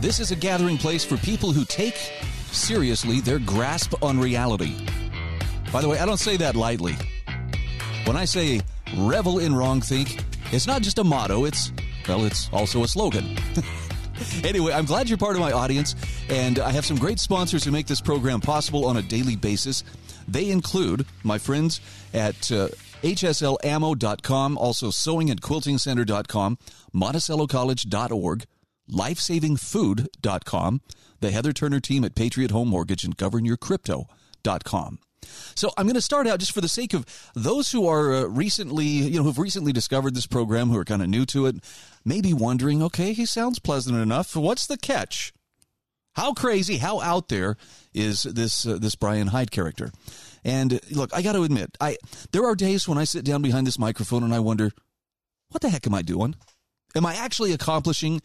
This is a gathering place for people who take seriously their grasp on reality. By the way, I don't say that lightly. When I say revel in wrong think, it's not just a motto, it's, well, it's also a slogan. anyway, I'm glad you're part of my audience, and I have some great sponsors who make this program possible on a daily basis. They include my friends at uh, hslammo.com, also sewingandquiltingcenter.com, monticellocollege.org, lifesavingfood.com, the Heather Turner team at Patriot Home Mortgage, and governyourcrypto.com. So I'm going to start out just for the sake of those who are uh, recently, you know, who've recently discovered this program, who are kind of new to it, maybe wondering, okay, he sounds pleasant enough. What's the catch? How crazy, how out there is this uh, this Brian Hyde character? And look, I got to admit, I there are days when I sit down behind this microphone and I wonder, what the heck am I doing? Am I actually accomplishing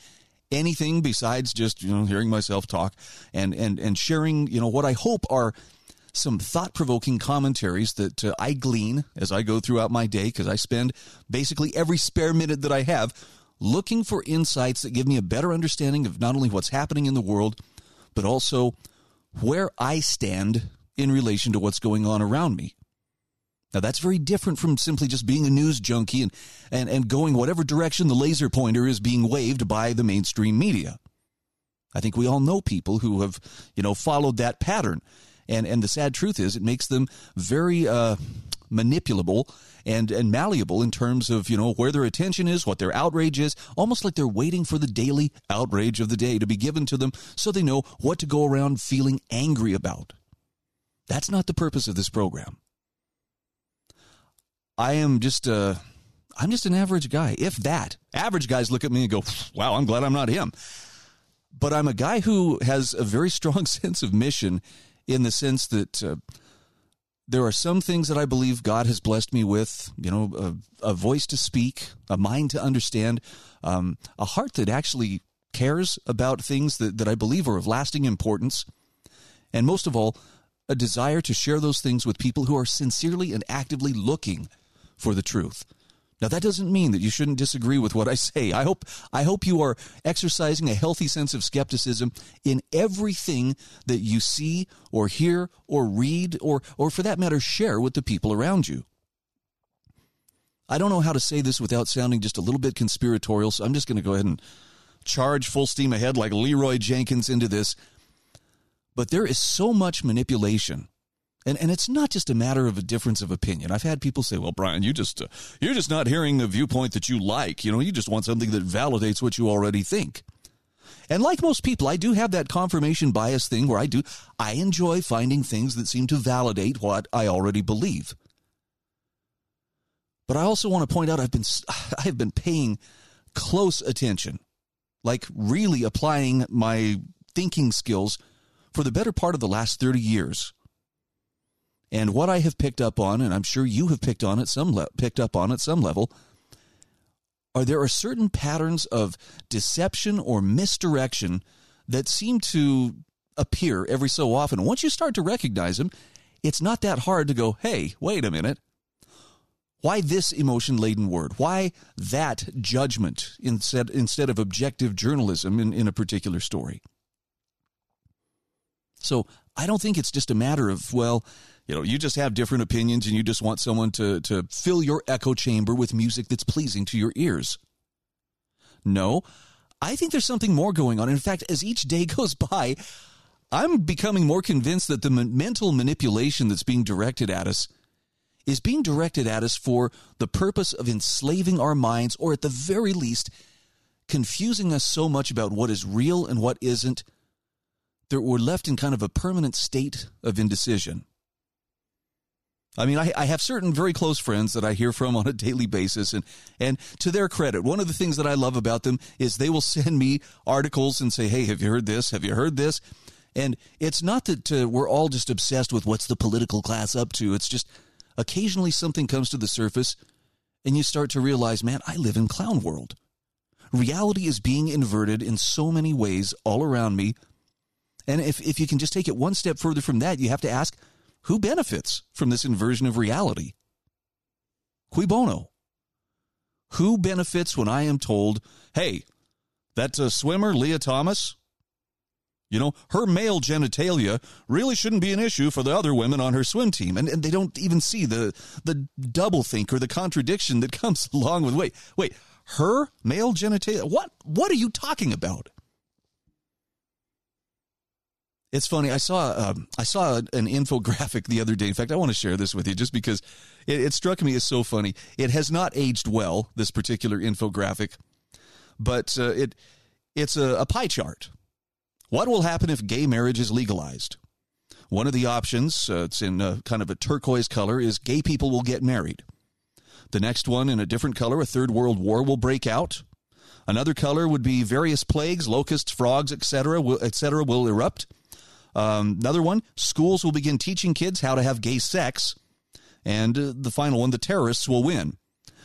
anything besides just you know hearing myself talk and and and sharing you know what I hope are some thought provoking commentaries that uh, I glean as I go throughout my day because I spend basically every spare minute that I have looking for insights that give me a better understanding of not only what's happening in the world, but also where I stand in relation to what's going on around me. Now, that's very different from simply just being a news junkie and, and, and going whatever direction the laser pointer is being waved by the mainstream media. I think we all know people who have, you know, followed that pattern. And, and the sad truth is, it makes them very uh, manipulable and, and malleable in terms of, you know, where their attention is, what their outrage is, almost like they're waiting for the daily outrage of the day to be given to them so they know what to go around feeling angry about. That's not the purpose of this program. I am just a, I'm just an average guy, if that. Average guys look at me and go, "Wow, I'm glad I'm not him." But I'm a guy who has a very strong sense of mission in the sense that uh, there are some things that I believe God has blessed me with, you know, a, a voice to speak, a mind to understand, um, a heart that actually cares about things that, that I believe are of lasting importance, and most of all, a desire to share those things with people who are sincerely and actively looking for the truth. Now that doesn't mean that you shouldn't disagree with what I say. I hope I hope you are exercising a healthy sense of skepticism in everything that you see or hear or read or or for that matter share with the people around you. I don't know how to say this without sounding just a little bit conspiratorial, so I'm just going to go ahead and charge full steam ahead like Leeroy Jenkins into this. But there is so much manipulation and and it's not just a matter of a difference of opinion. I've had people say, "Well, Brian, you just uh, you're just not hearing a viewpoint that you like. You know, you just want something that validates what you already think." And like most people, I do have that confirmation bias thing where I do I enjoy finding things that seem to validate what I already believe. But I also want to point out I've been I've been paying close attention, like really applying my thinking skills for the better part of the last 30 years and what I have picked up on, and I'm sure you have picked on at some le- picked up on at some level, are there are certain patterns of deception or misdirection that seem to appear every so often. Once you start to recognize them, it's not that hard to go, hey, wait a minute. Why this emotion laden word? Why that judgment instead, instead of objective journalism in, in a particular story? So I don't think it's just a matter of, well, you know, you just have different opinions and you just want someone to, to fill your echo chamber with music that's pleasing to your ears. No, I think there's something more going on. In fact, as each day goes by, I'm becoming more convinced that the mental manipulation that's being directed at us is being directed at us for the purpose of enslaving our minds, or at the very least, confusing us so much about what is real and what isn't that we're left in kind of a permanent state of indecision. I mean, I, I, have certain very close friends that I hear from on a daily basis, and and to their credit, one of the things that I love about them is they will send me articles and say, "Hey, have you heard this? Have you heard this?" And it's not that uh, we're all just obsessed with what's the political class up to. It's just occasionally something comes to the surface and you start to realize, man, I live in clown world. Reality is being inverted in so many ways all around me. And if, if you can just take it one step further from that, you have to ask, who benefits from this inversion of reality? Cui bono? Who benefits when I am told, hey, that uh, swimmer, Lia Thomas, you know, her male genitalia really shouldn't be an issue for the other women on her swim team. And, and they don't even see the, the double think or the contradiction that comes along with, wait, wait, her male genitalia? What, what are you talking about? It's funny. I saw um, I saw an infographic the other day. In fact, I want to share this with you just because it, it struck me as so funny. It has not aged well. This particular infographic, but uh, it it's a, a pie chart what will happen if gay marriage is legalized? One of the options, uh, it's in a, kind of a turquoise color, is gay people will get married. The next one in a different color, a third world war will break out. Another color would be various plagues, locusts, frogs, etc., etc., will erupt. Um, another one, schools will begin teaching kids how to have gay sex. And uh, the final one, the terrorists will win.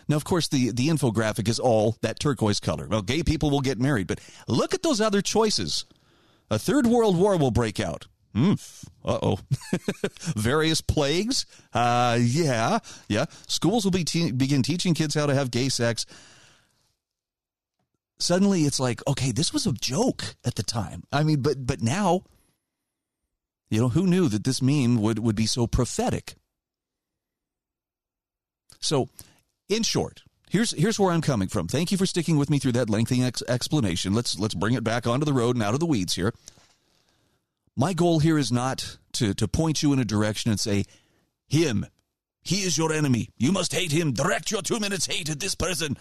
Now, of course, the, the infographic is all that turquoise color. Well, gay people will get married, but look at those other choices. A third world war will break out. Uh oh. Various plagues. Uh, yeah, yeah. Schools will be te- begin teaching kids how to have gay sex. Suddenly, it's like, okay, this was a joke at the time. I mean, but but now, you know, who knew that this meme would would be so prophetic? So, in short, here's here's where I'm coming from. Thank you for sticking with me through that lengthy ex- explanation. Let's let's bring it back onto the road and out of the weeds here. My goal here is not to to point you in a direction and say, him, he is your enemy. You must hate him. Direct your two minutes hate at this person.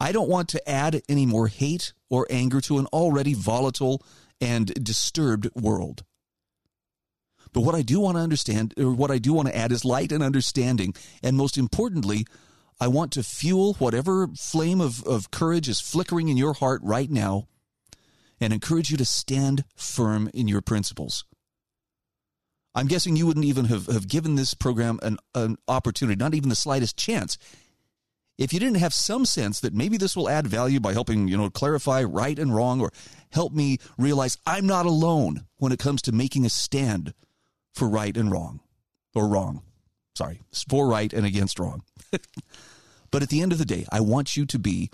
I don't want to add any more hate or anger to an already volatile and disturbed world. But what I do want to understand, or what I do want to add, is light and understanding, and most importantly, I want to fuel whatever flame of, of courage is flickering in your heart right now and encourage you to stand firm in your principles. I'm guessing you wouldn't even have, have given this program an, an opportunity, not even the slightest chance, if you didn't have some sense that maybe this will add value by helping, you know, clarify right and wrong or help me realize I'm not alone when it comes to making a stand for right and wrong or wrong. Sorry, for right and against wrong. but at the end of the day, I want you to be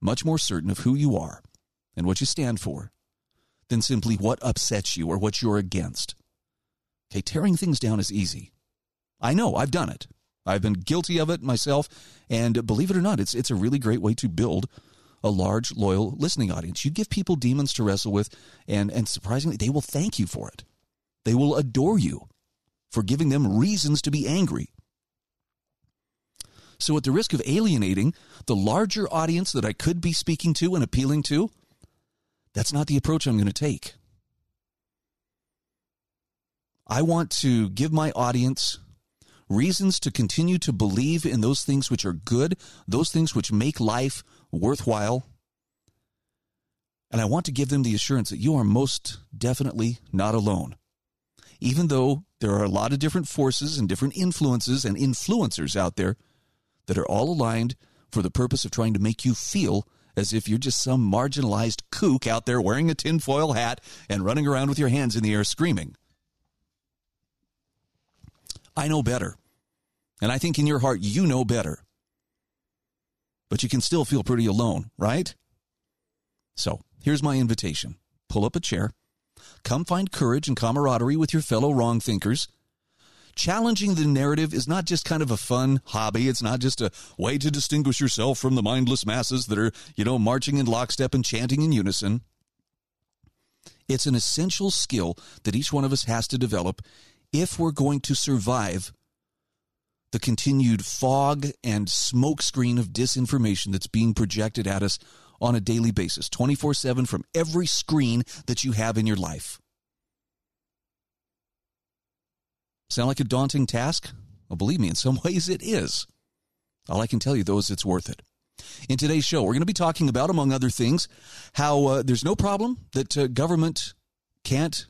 much more certain of who you are and what you stand for than simply what upsets you or what you're against. Okay, tearing things down is easy. I know, I've done it. I've been guilty of it myself, and believe it or not, it's it's a really great way to build a large, loyal listening audience. You give people demons to wrestle with, and and surprisingly, they will thank you for it. They will adore you for giving them reasons to be angry. So, at the risk of alienating the larger audience that I could be speaking to and appealing to, that's not the approach I'm going to take. I want to give my audience reasons to continue to believe in those things which are good, those things which make life worthwhile. And I want to give them the assurance that you are most definitely not alone. Even though there are a lot of different forces and different influences and influencers out there that are all aligned for the purpose of trying to make you feel as if you're just some marginalized kook out there wearing a tinfoil hat and running around with your hands in the air screaming. I know better. And I think in your heart you know better. But you can still feel pretty alone, right? So here's my invitation pull up a chair, come find courage and camaraderie with your fellow wrong thinkers challenging the narrative is not just kind of a fun hobby. It's not just a way to distinguish yourself from the mindless masses that are, you know, marching in lockstep and chanting in unison. It's an essential skill that each one of us has to develop if we're going to survive the continued fog and smokescreen of disinformation that's being projected at us on a daily basis, 24 7 from every screen that you have in your life. Sound like a daunting task? Well, believe me, in some ways it is. All I can tell you, though, is it's worth it. In today's show, we're going to be talking about, among other things, how uh, there's no problem that uh, government can't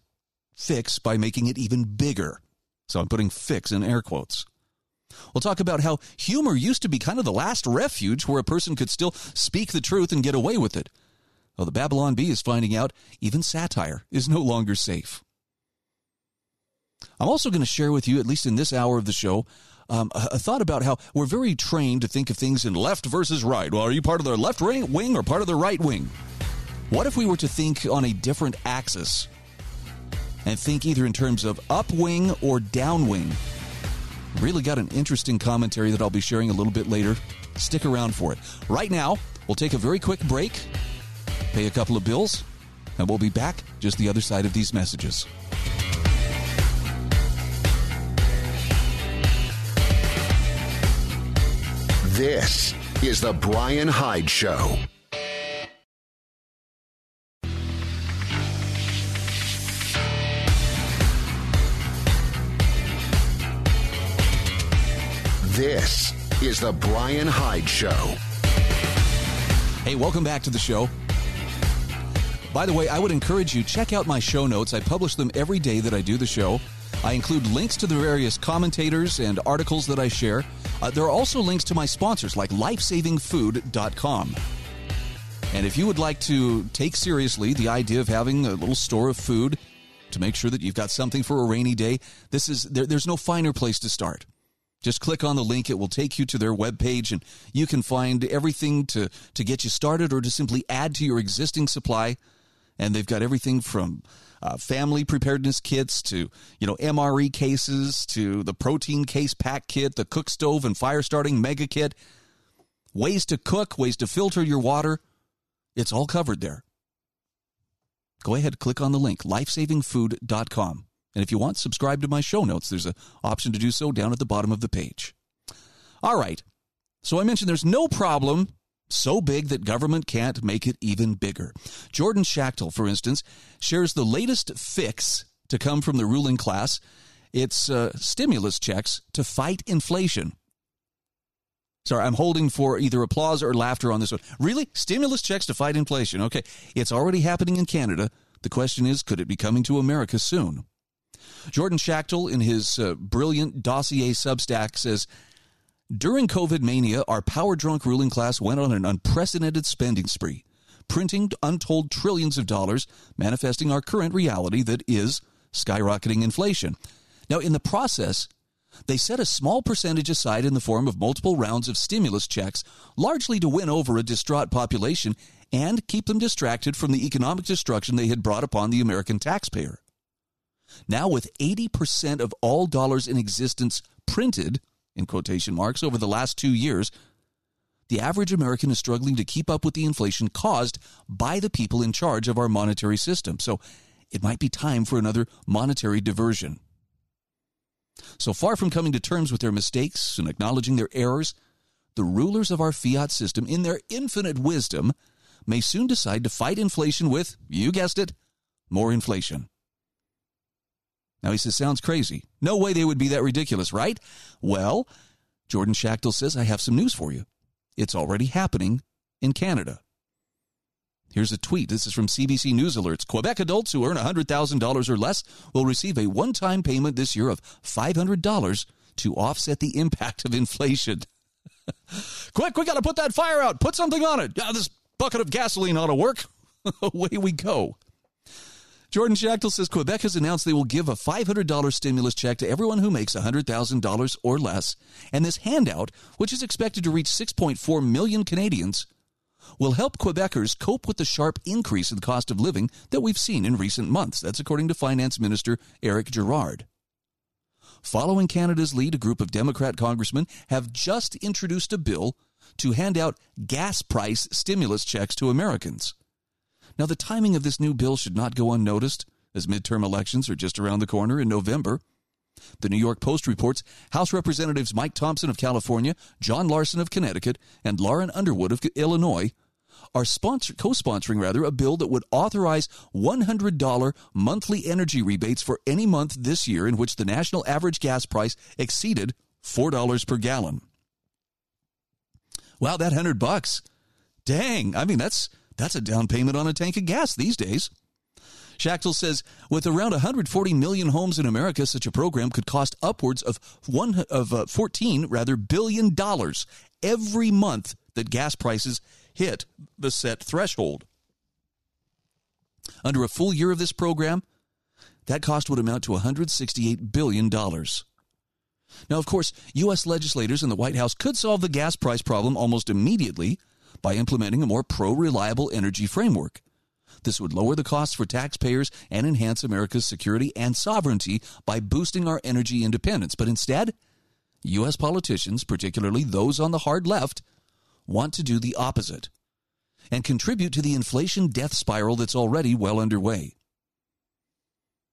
fix by making it even bigger. So I'm putting fix in air quotes. We'll talk about how humor used to be kind of the last refuge where a person could still speak the truth and get away with it. Well, the Babylon Bee is finding out even satire is no longer safe. I'm also going to share with you, at least in this hour of the show, um, a, a, thought about how we're very trained to think of things in left versus right. Well, are you part of the left wing or part of the right wing? What if we were to think on a different axis and think either in terms of upwing or downwing? Really got an interesting commentary that I'll be sharing a little bit later. Stick around for it. Right now, we'll take a very quick break, pay a couple of bills, and we'll be back just the other side of these messages. This is The Brian Hyde Show. This is The Brian Hyde Show. Hey, welcome back to the show. By the way, I would encourage you check out my show notes. I publish them every day that I do the show. I include links to the various commentators and articles that I share. Uh, there are also links to my sponsors like lifesavingfood.com. And if you would like to take seriously the idea of having a little store of food to make sure that you've got something for a rainy day, this is there, there's no finer place to start. Just click on the link. It will take you to their webpage and you can find everything to, to get you started or to simply add to your existing supply. And they've got everything from uh, family preparedness kits to you know MRE cases to the protein case pack kit, the cook stove and fire starting mega kit, ways to cook, ways to filter your water. It's all covered there. Go ahead, click on the link lifesavingfood.com. And if you want, subscribe to my show notes. There's an option to do so down at the bottom of the page. All right. So I mentioned there's no problem so big that government can't make it even bigger. Jordan Schachtel, for instance, shares the latest fix to come from the ruling class. It's uh, stimulus checks to fight inflation. Sorry, I'm holding for either applause or laughter on this one. Really? Stimulus checks to fight inflation. Okay. It's already happening in Canada. The question is, could it be coming to America soon? Jordan Schachtel, in his uh, brilliant dossier Substack, says during COVID mania, our power drunk ruling class went on an unprecedented spending spree, printing untold trillions of dollars, manifesting our current reality that is skyrocketing inflation. Now, in the process, they set a small percentage aside in the form of multiple rounds of stimulus checks, largely to win over a distraught population and keep them distracted from the economic destruction they had brought upon the American taxpayer. Now, with 80% of all dollars in existence printed, in quotation marks, over the last two years, the average American is struggling to keep up with the inflation caused by the people in charge of our monetary system. So it might be time for another monetary diversion. So far from coming to terms with their mistakes and acknowledging their errors, the rulers of our fiat system, in their infinite wisdom, may soon decide to fight inflation with, you guessed it, more inflation. Now he says, sounds crazy. No way they would be that ridiculous, right? Well, Jordan Schachtel says, I have some news for you. It's already happening in Canada. Here's a tweet. This is from CBC News Alerts. Quebec adults who earn $100,000 or less will receive a one time payment this year of $500 to offset the impact of inflation. Quick, we got to put that fire out. Put something on it. Yeah, this bucket of gasoline ought to work. Away we go. Jordan Schachtel says Quebec has announced they will give a $500 stimulus check to everyone who makes $100,000 or less. And this handout, which is expected to reach 6.4 million Canadians, will help Quebecers cope with the sharp increase in the cost of living that we've seen in recent months. That's according to Finance Minister Eric Girard. Following Canada's lead, a group of Democrat congressmen have just introduced a bill to hand out gas price stimulus checks to Americans. Now, the timing of this new bill should not go unnoticed, as midterm elections are just around the corner in November. The New York Post reports House Representatives Mike Thompson of California, John Larson of Connecticut, and Lauren Underwood of Illinois are sponsor, co-sponsoring rather a bill that would authorize $100 monthly energy rebates for any month this year in which the national average gas price exceeded $4 per gallon. Wow, that 100 bucks. Dang, I mean that's that's a down payment on a tank of gas these days. Schachtel says with around 140 million homes in America, such a program could cost upwards of one of uh, 14 rather billion dollars every month that gas prices hit the set threshold. Under a full year of this program, that cost would amount to $168 billion. Now, of course, U.S. legislators in the White House could solve the gas price problem almost immediately by implementing a more pro reliable energy framework. This would lower the costs for taxpayers and enhance America's security and sovereignty by boosting our energy independence. But instead, U.S. politicians, particularly those on the hard left, want to do the opposite and contribute to the inflation death spiral that's already well underway.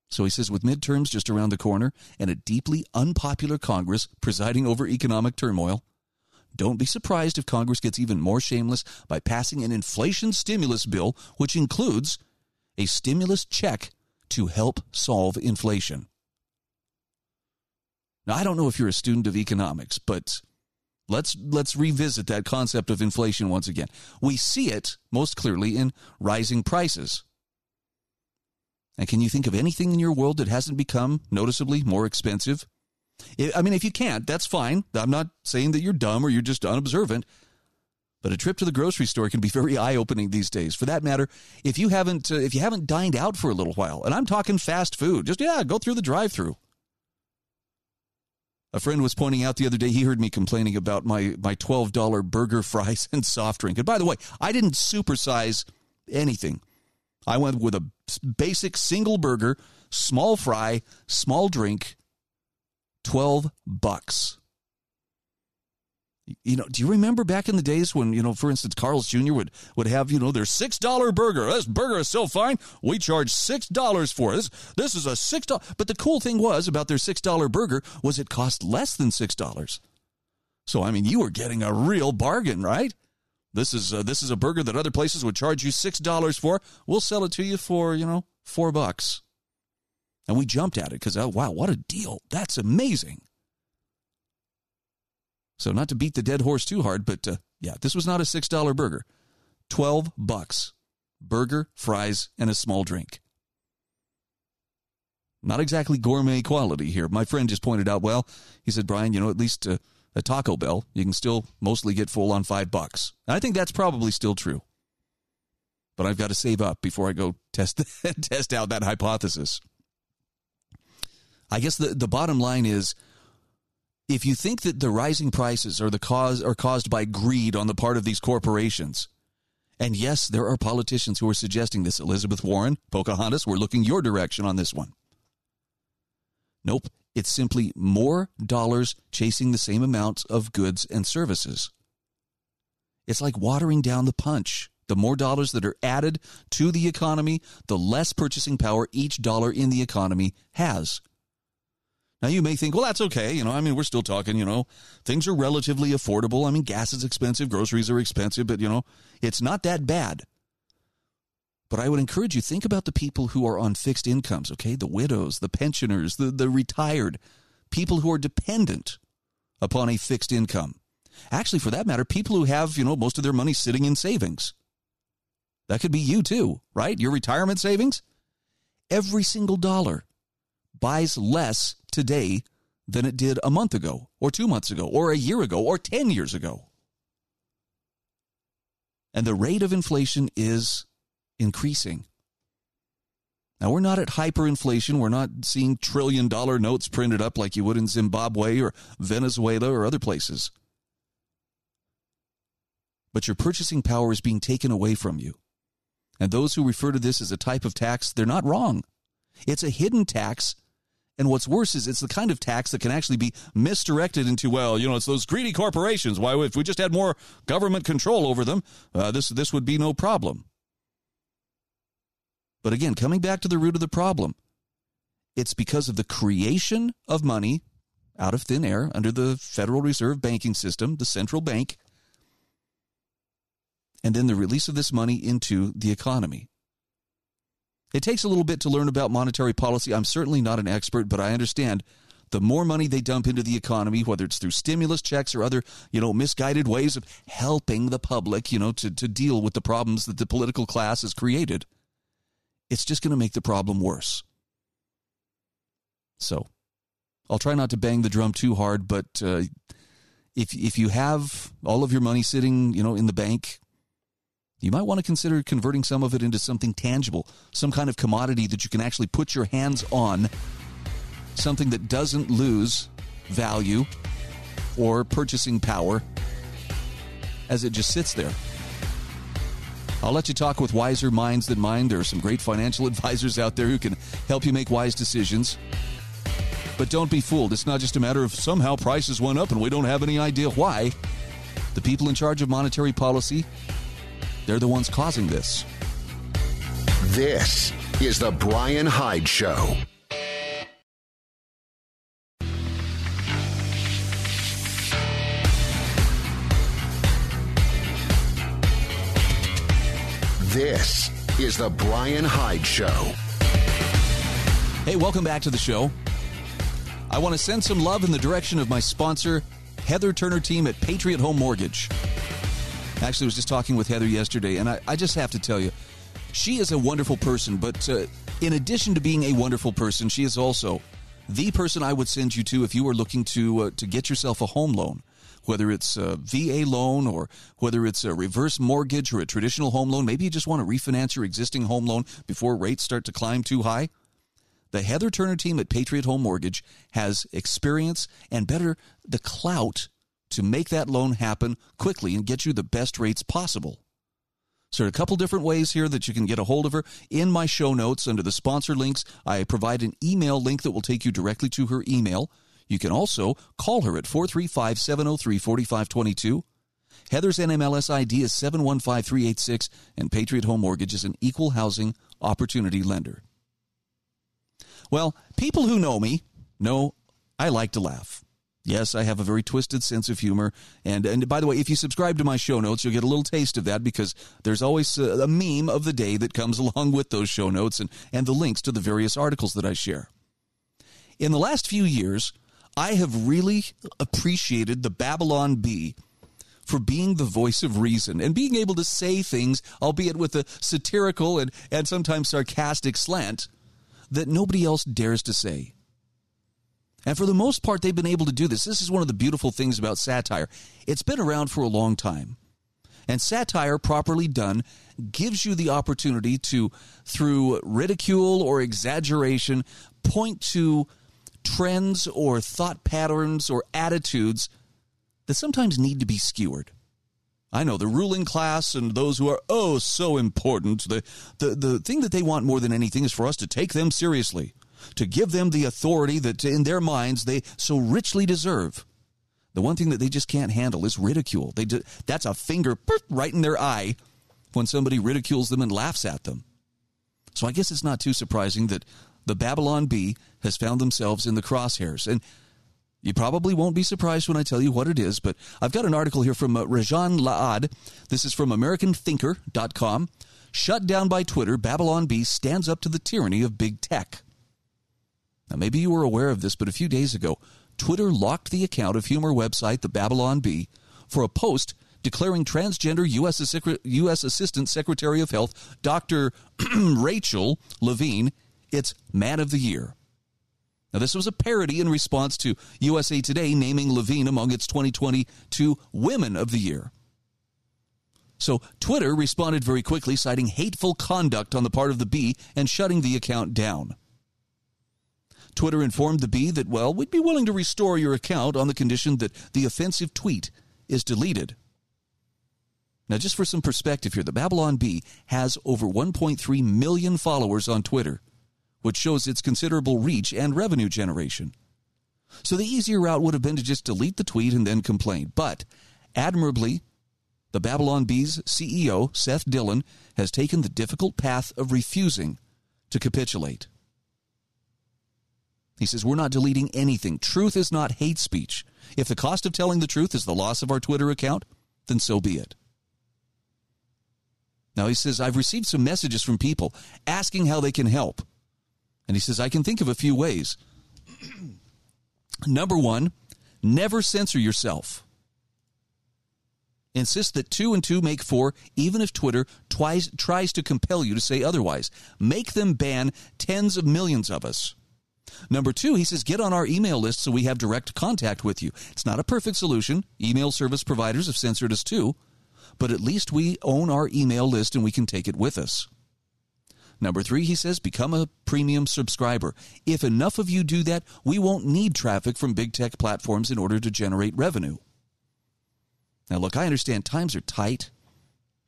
So he says, with midterms just around the corner and a deeply unpopular Congress presiding over economic turmoil, don't be surprised if Congress gets even more shameless by passing an inflation stimulus bill, which includes a stimulus check to help solve inflation. Now, I don't know if you're a student of economics, but let's let's revisit that concept of inflation once again. We see it most clearly in rising prices. And can you think of anything in your world that hasn't become noticeably more expensive? I mean, if you can't, that's fine. I'm not saying that you're dumb or you're just unobservant. But a trip to the grocery store can be very eye-opening these days. For that matter, if you haven't uh, if you haven't dined out for a little while, and I'm talking fast food, just yeah, go through the drive-through. A friend was pointing out the other day he heard me complaining about my my $12 burger, fries and soft drink. And by the way, I didn't supersize anything. I went with a basic single burger, small fry, small drink, 12 bucks. You know, do you remember back in the days when, you know, for instance, Carl's Jr. would, would have, you know, their $6 burger. This burger is so fine, we charge $6 for it. This, this is a $6. But the cool thing was about their $6 burger was it cost less than $6. So, I mean, you were getting a real bargain, right? This is uh, this is a burger that other places would charge you six dollars for. We'll sell it to you for you know four bucks. And we jumped at it because oh wow, what a deal! That's amazing. So not to beat the dead horse too hard, but uh, yeah, this was not a six dollar burger. Twelve bucks, burger, fries, and a small drink. Not exactly gourmet quality here. My friend just pointed out. Well, he said, Brian, you know, at least. Uh, at Taco Bell, you can still mostly get full on five bucks. I think that's probably still true. But I've got to save up before I go test test out that hypothesis. I guess the, the bottom line is if you think that the rising prices are the cause are caused by greed on the part of these corporations, and yes, there are politicians who are suggesting this. Elizabeth Warren, Pocahontas, we're looking your direction on this one. Nope. It's simply more dollars chasing the same amount of goods and services. It's like watering down the punch. The more dollars that are added to the economy, the less purchasing power each dollar in the economy has. Now, you may think, well, that's okay. You know, I mean, we're still talking, you know, things are relatively affordable. I mean, gas is expensive, groceries are expensive, but, you know, it's not that bad. But I would encourage you think about the people who are on fixed incomes, okay? The widows, the pensioners, the, the retired, people who are dependent upon a fixed income. Actually, for that matter, people who have, you know, most of their money sitting in savings. That could be you too, right? Your retirement savings? Every single dollar buys less today than it did a month ago, or two months ago, or a year ago, or 10 years ago. And the rate of inflation is increasing. Now, we're not at hyperinflation. We're not seeing trillion dollar notes printed up like you would in Zimbabwe or Venezuela or other places. But your purchasing power is being taken away from you. And those who refer to this as a type of tax, they're not wrong. It's a hidden tax. And what's worse is it's the kind of tax that can actually be misdirected into, well, you know, it's those greedy corporations. Why, if we just had more government control over them, uh, this, this would be no problem. But again, coming back to the root of the problem, it's because of the creation of money out of thin air under the Federal Reserve banking system, the central bank, and then the release of this money into the economy. It takes a little bit to learn about monetary policy. I'm certainly not an expert, but I understand the more money they dump into the economy, whether it's through stimulus checks or other, you know, misguided ways of helping the public, you know, to, to deal with the problems that the political class has created, it's just going to make the problem worse. So I'll try not to bang the drum too hard, but uh, if if you have all of your money sitting, you know, in the bank, you might want to consider converting some of it into something tangible, some kind of commodity that you can actually put your hands on, something that doesn't lose value or purchasing power as it just sits there. I'll let you talk with wiser minds than mine. There are some great financial advisors out there who can help you make wise decisions. But don't be fooled. It's not just a matter of somehow prices went up and we don't have any idea why. The people in charge of monetary policy, they're the ones causing this. This is the Brian Hyde Show. This is the Brian Hyde Show. Hey, welcome back to the show. I want to send some love in the direction of my sponsor, Heather Turner team at Patriot Home Mortgage. Actually, was just talking with Heather yesterday, and I, I just have to tell you, she is a wonderful person, but uh, in addition to being a wonderful person, she is also the person I would send you to if you were looking to uh, to get yourself a home loan, whether it's a VA loan or whether it's a reverse mortgage or a traditional home loan. Maybe you just want to refinance your existing home loan before rates start to climb too high. The Heather Turner team at Patriot Home Mortgage has experience and better the clout to make that loan happen quickly and get you the best rates possible. So there are a couple different ways here that you can get a hold of her. In my show notes under the sponsor links, I provide an email link that will take you directly to her email. You can also call her at 435 703 4522. Heather's NMLS ID is 715386, and Patriot Home Mortgage is an equal housing opportunity lender. Well, people who know me know I like to laugh. Yes, I have a very twisted sense of humor. And, and by the way, if you subscribe to my show notes, you'll get a little taste of that because there's always a, a meme of the day that comes along with those show notes and, and the links to the various articles that I share. In the last few years, I have really appreciated the Babylon Bee for being the voice of reason and being able to say things, albeit with a satirical and, and sometimes sarcastic slant, that nobody else dares to say. And for the most part, they've been able to do this. This is one of the beautiful things about satire. It's been around for a long time. And satire, properly done, gives you the opportunity to, through ridicule or exaggeration, point to trends or thought patterns or attitudes that sometimes need to be skewered. I know the ruling class and those who are oh so important. The, the the thing that they want more than anything is for us to take them seriously, to give them the authority that in their minds they so richly deserve. The one thing that they just can't handle is ridicule. They do, that's a finger right in their eye when somebody ridicules them and laughs at them. So I guess it's not too surprising that the Babylon Bee has found themselves in the crosshairs and you probably won't be surprised when I tell you what it is, but I've got an article here from uh, Rajan Laad. This is from AmericanThinker.com. Shut down by Twitter, Babylon Bee stands up to the tyranny of big tech. Now, maybe you were aware of this, but a few days ago, Twitter locked the account of humor website The Babylon Bee for a post declaring transgender U.S. U.S. Assistant Secretary of Health Dr. Rachel Levine its Man of the Year. Now, this was a parody in response to USA Today naming Levine among its 2022 Women of the Year. So, Twitter responded very quickly, citing hateful conduct on the part of the Bee and shutting the account down. Twitter informed the Bee that, well, we'd be willing to restore your account on the condition that the offensive tweet is deleted. Now, just for some perspective here, the Babylon Bee has over 1.3 million followers on Twitter which shows its considerable reach and revenue generation. So the easier route would have been to just delete the tweet and then complain. But admirably, the Babylon Bee's CEO, Seth Dillon, has taken the difficult path of refusing to capitulate. He says, We're not deleting anything. Truth is not hate speech. If the cost of telling the truth is the loss of our Twitter account, then so be it. Now, he says, I've received some messages from people asking how they can help. And he says, I can think of a few ways. Number one, never censor yourself. Insist that two and two make four, even if Twitter twice, tries to compel you to say otherwise. Make them ban tens of millions of us. Number two, he says, get on our email list so we have direct contact with you. It's not a perfect solution. Email service providers have censored us too, but at least we own our email list and we can take it with us. Number three, he says, become a premium subscriber. If enough of you do that, we won't need traffic from big tech platforms in order to generate revenue. Now, look, I understand times are tight.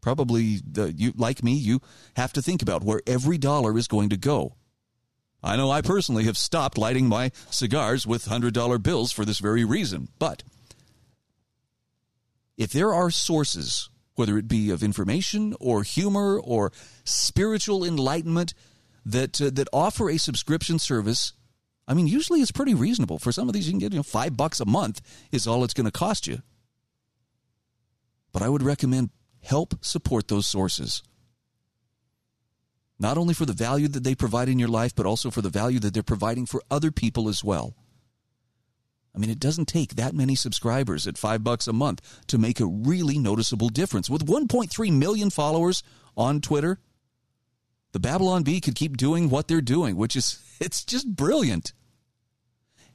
Probably, the, you like me, you have to think about where every dollar is going to go. I know I personally have stopped lighting my cigars with $100 bills for this very reason. But if there are sources, whether it be of information or humor or spiritual enlightenment, that, uh, that offer a subscription service, I mean, usually it's pretty reasonable. For some of these, you can get you know, five bucks a month is all it's going to cost you. But I would recommend help support those sources. Not only for the value that they provide in your life, but also for the value that they're providing for other people as well. I mean, it doesn't take that many subscribers at five bucks a month to make a really noticeable difference. With 1.3 million followers on Twitter, the Babylon Bee could keep doing what they're doing, which is, it's just brilliant.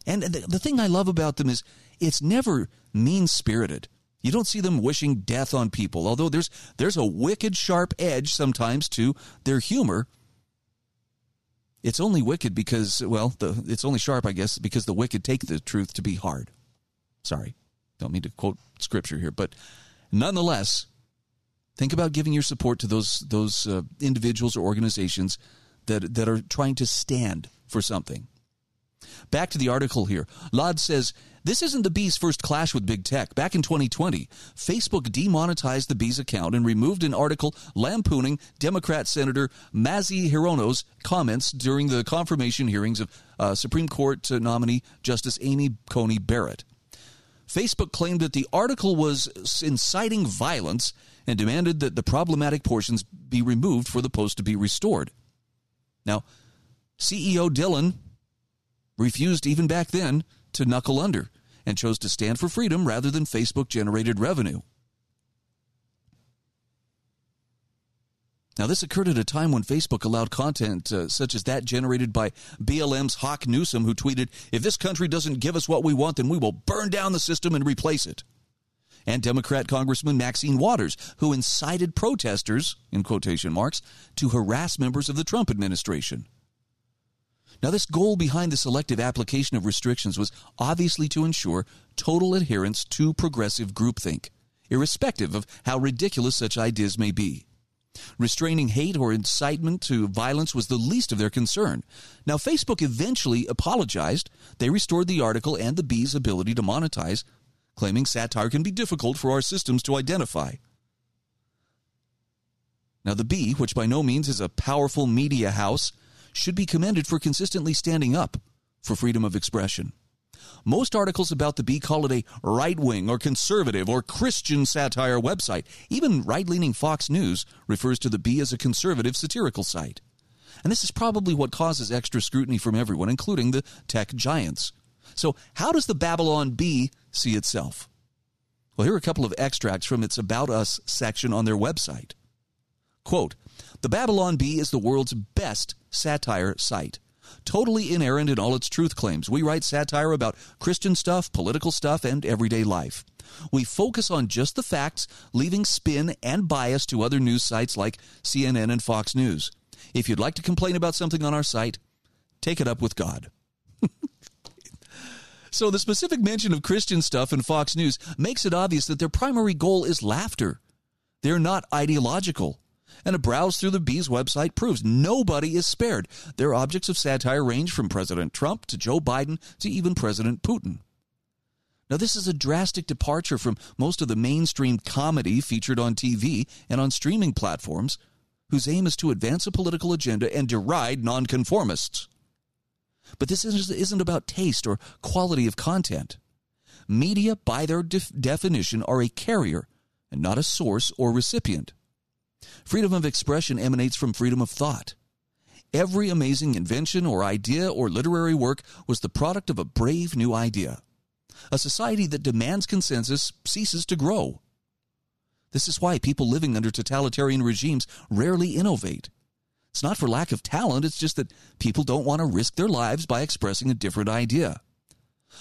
And the, the thing I love about them is it's never mean spirited. You don't see them wishing death on people, although there's there's a wicked sharp edge sometimes to their humor. It's only wicked because well, the, it's only sharp, I guess, because the wicked take the truth to be hard. Sorry, don't mean to quote scripture here, but nonetheless, think about giving your support to those those uh, individuals or organizations that that are trying to stand for something. Back to the article here. Laad says this isn't the Bee's first clash with big tech. Back in 2020, Facebook demonetized the Bee's account and removed an article lampooning Democrat Senator Mazie Hirono's comments during the confirmation hearings of uh, Supreme Court nominee Justice Amy Coney Barrett. Facebook claimed that the article was inciting violence and demanded that the problematic portions be removed for the post to be restored. Now, CEO Dillon refused even back then to knuckle under and chose to stand for freedom rather than Facebook generated revenue. Now, this occurred at a time when Facebook allowed content uh, such as that generated by BLM's Hawk Newsom, who tweeted, If this country doesn't give us what we want, then we will burn down the system and replace it. And Democrat Congressman Maxine Waters, who incited protesters, in quotation marks, to harass members of the Trump administration. Now, this goal behind the selective application of restrictions was obviously to ensure total adherence to progressive groupthink, irrespective of how ridiculous such ideas may be. Restraining hate or incitement to violence was the least of their concern. Now, Facebook eventually apologized. They restored the article and the Bee's ability to monetize, claiming satire can be difficult for our systems to identify. Now, the Bee, which by no means is a powerful media house, should be commended for consistently standing up for freedom of expression. Most articles about the Bee call it a right wing or conservative or Christian satire website. Even right leaning Fox News refers to the Bee as a conservative satirical site. And this is probably what causes extra scrutiny from everyone, including the tech giants. So, how does the Babylon Bee see itself? Well, here are a couple of extracts from its About Us section on their website. Quote The Babylon Bee is the world's best satire site. Totally inerrant in all its truth claims. We write satire about Christian stuff, political stuff, and everyday life. We focus on just the facts, leaving spin and bias to other news sites like CNN and Fox News. If you'd like to complain about something on our site, take it up with God. so, the specific mention of Christian stuff in Fox News makes it obvious that their primary goal is laughter. They're not ideological and a browse through the Bee's website proves nobody is spared. Their objects of satire range from President Trump to Joe Biden to even President Putin. Now, this is a drastic departure from most of the mainstream comedy featured on TV and on streaming platforms, whose aim is to advance a political agenda and deride nonconformists. But this isn't about taste or quality of content. Media, by their def- definition, are a carrier and not a source or recipient. Freedom of expression emanates from freedom of thought. Every amazing invention or idea or literary work was the product of a brave new idea. A society that demands consensus ceases to grow. This is why people living under totalitarian regimes rarely innovate. It's not for lack of talent, it's just that people don't want to risk their lives by expressing a different idea.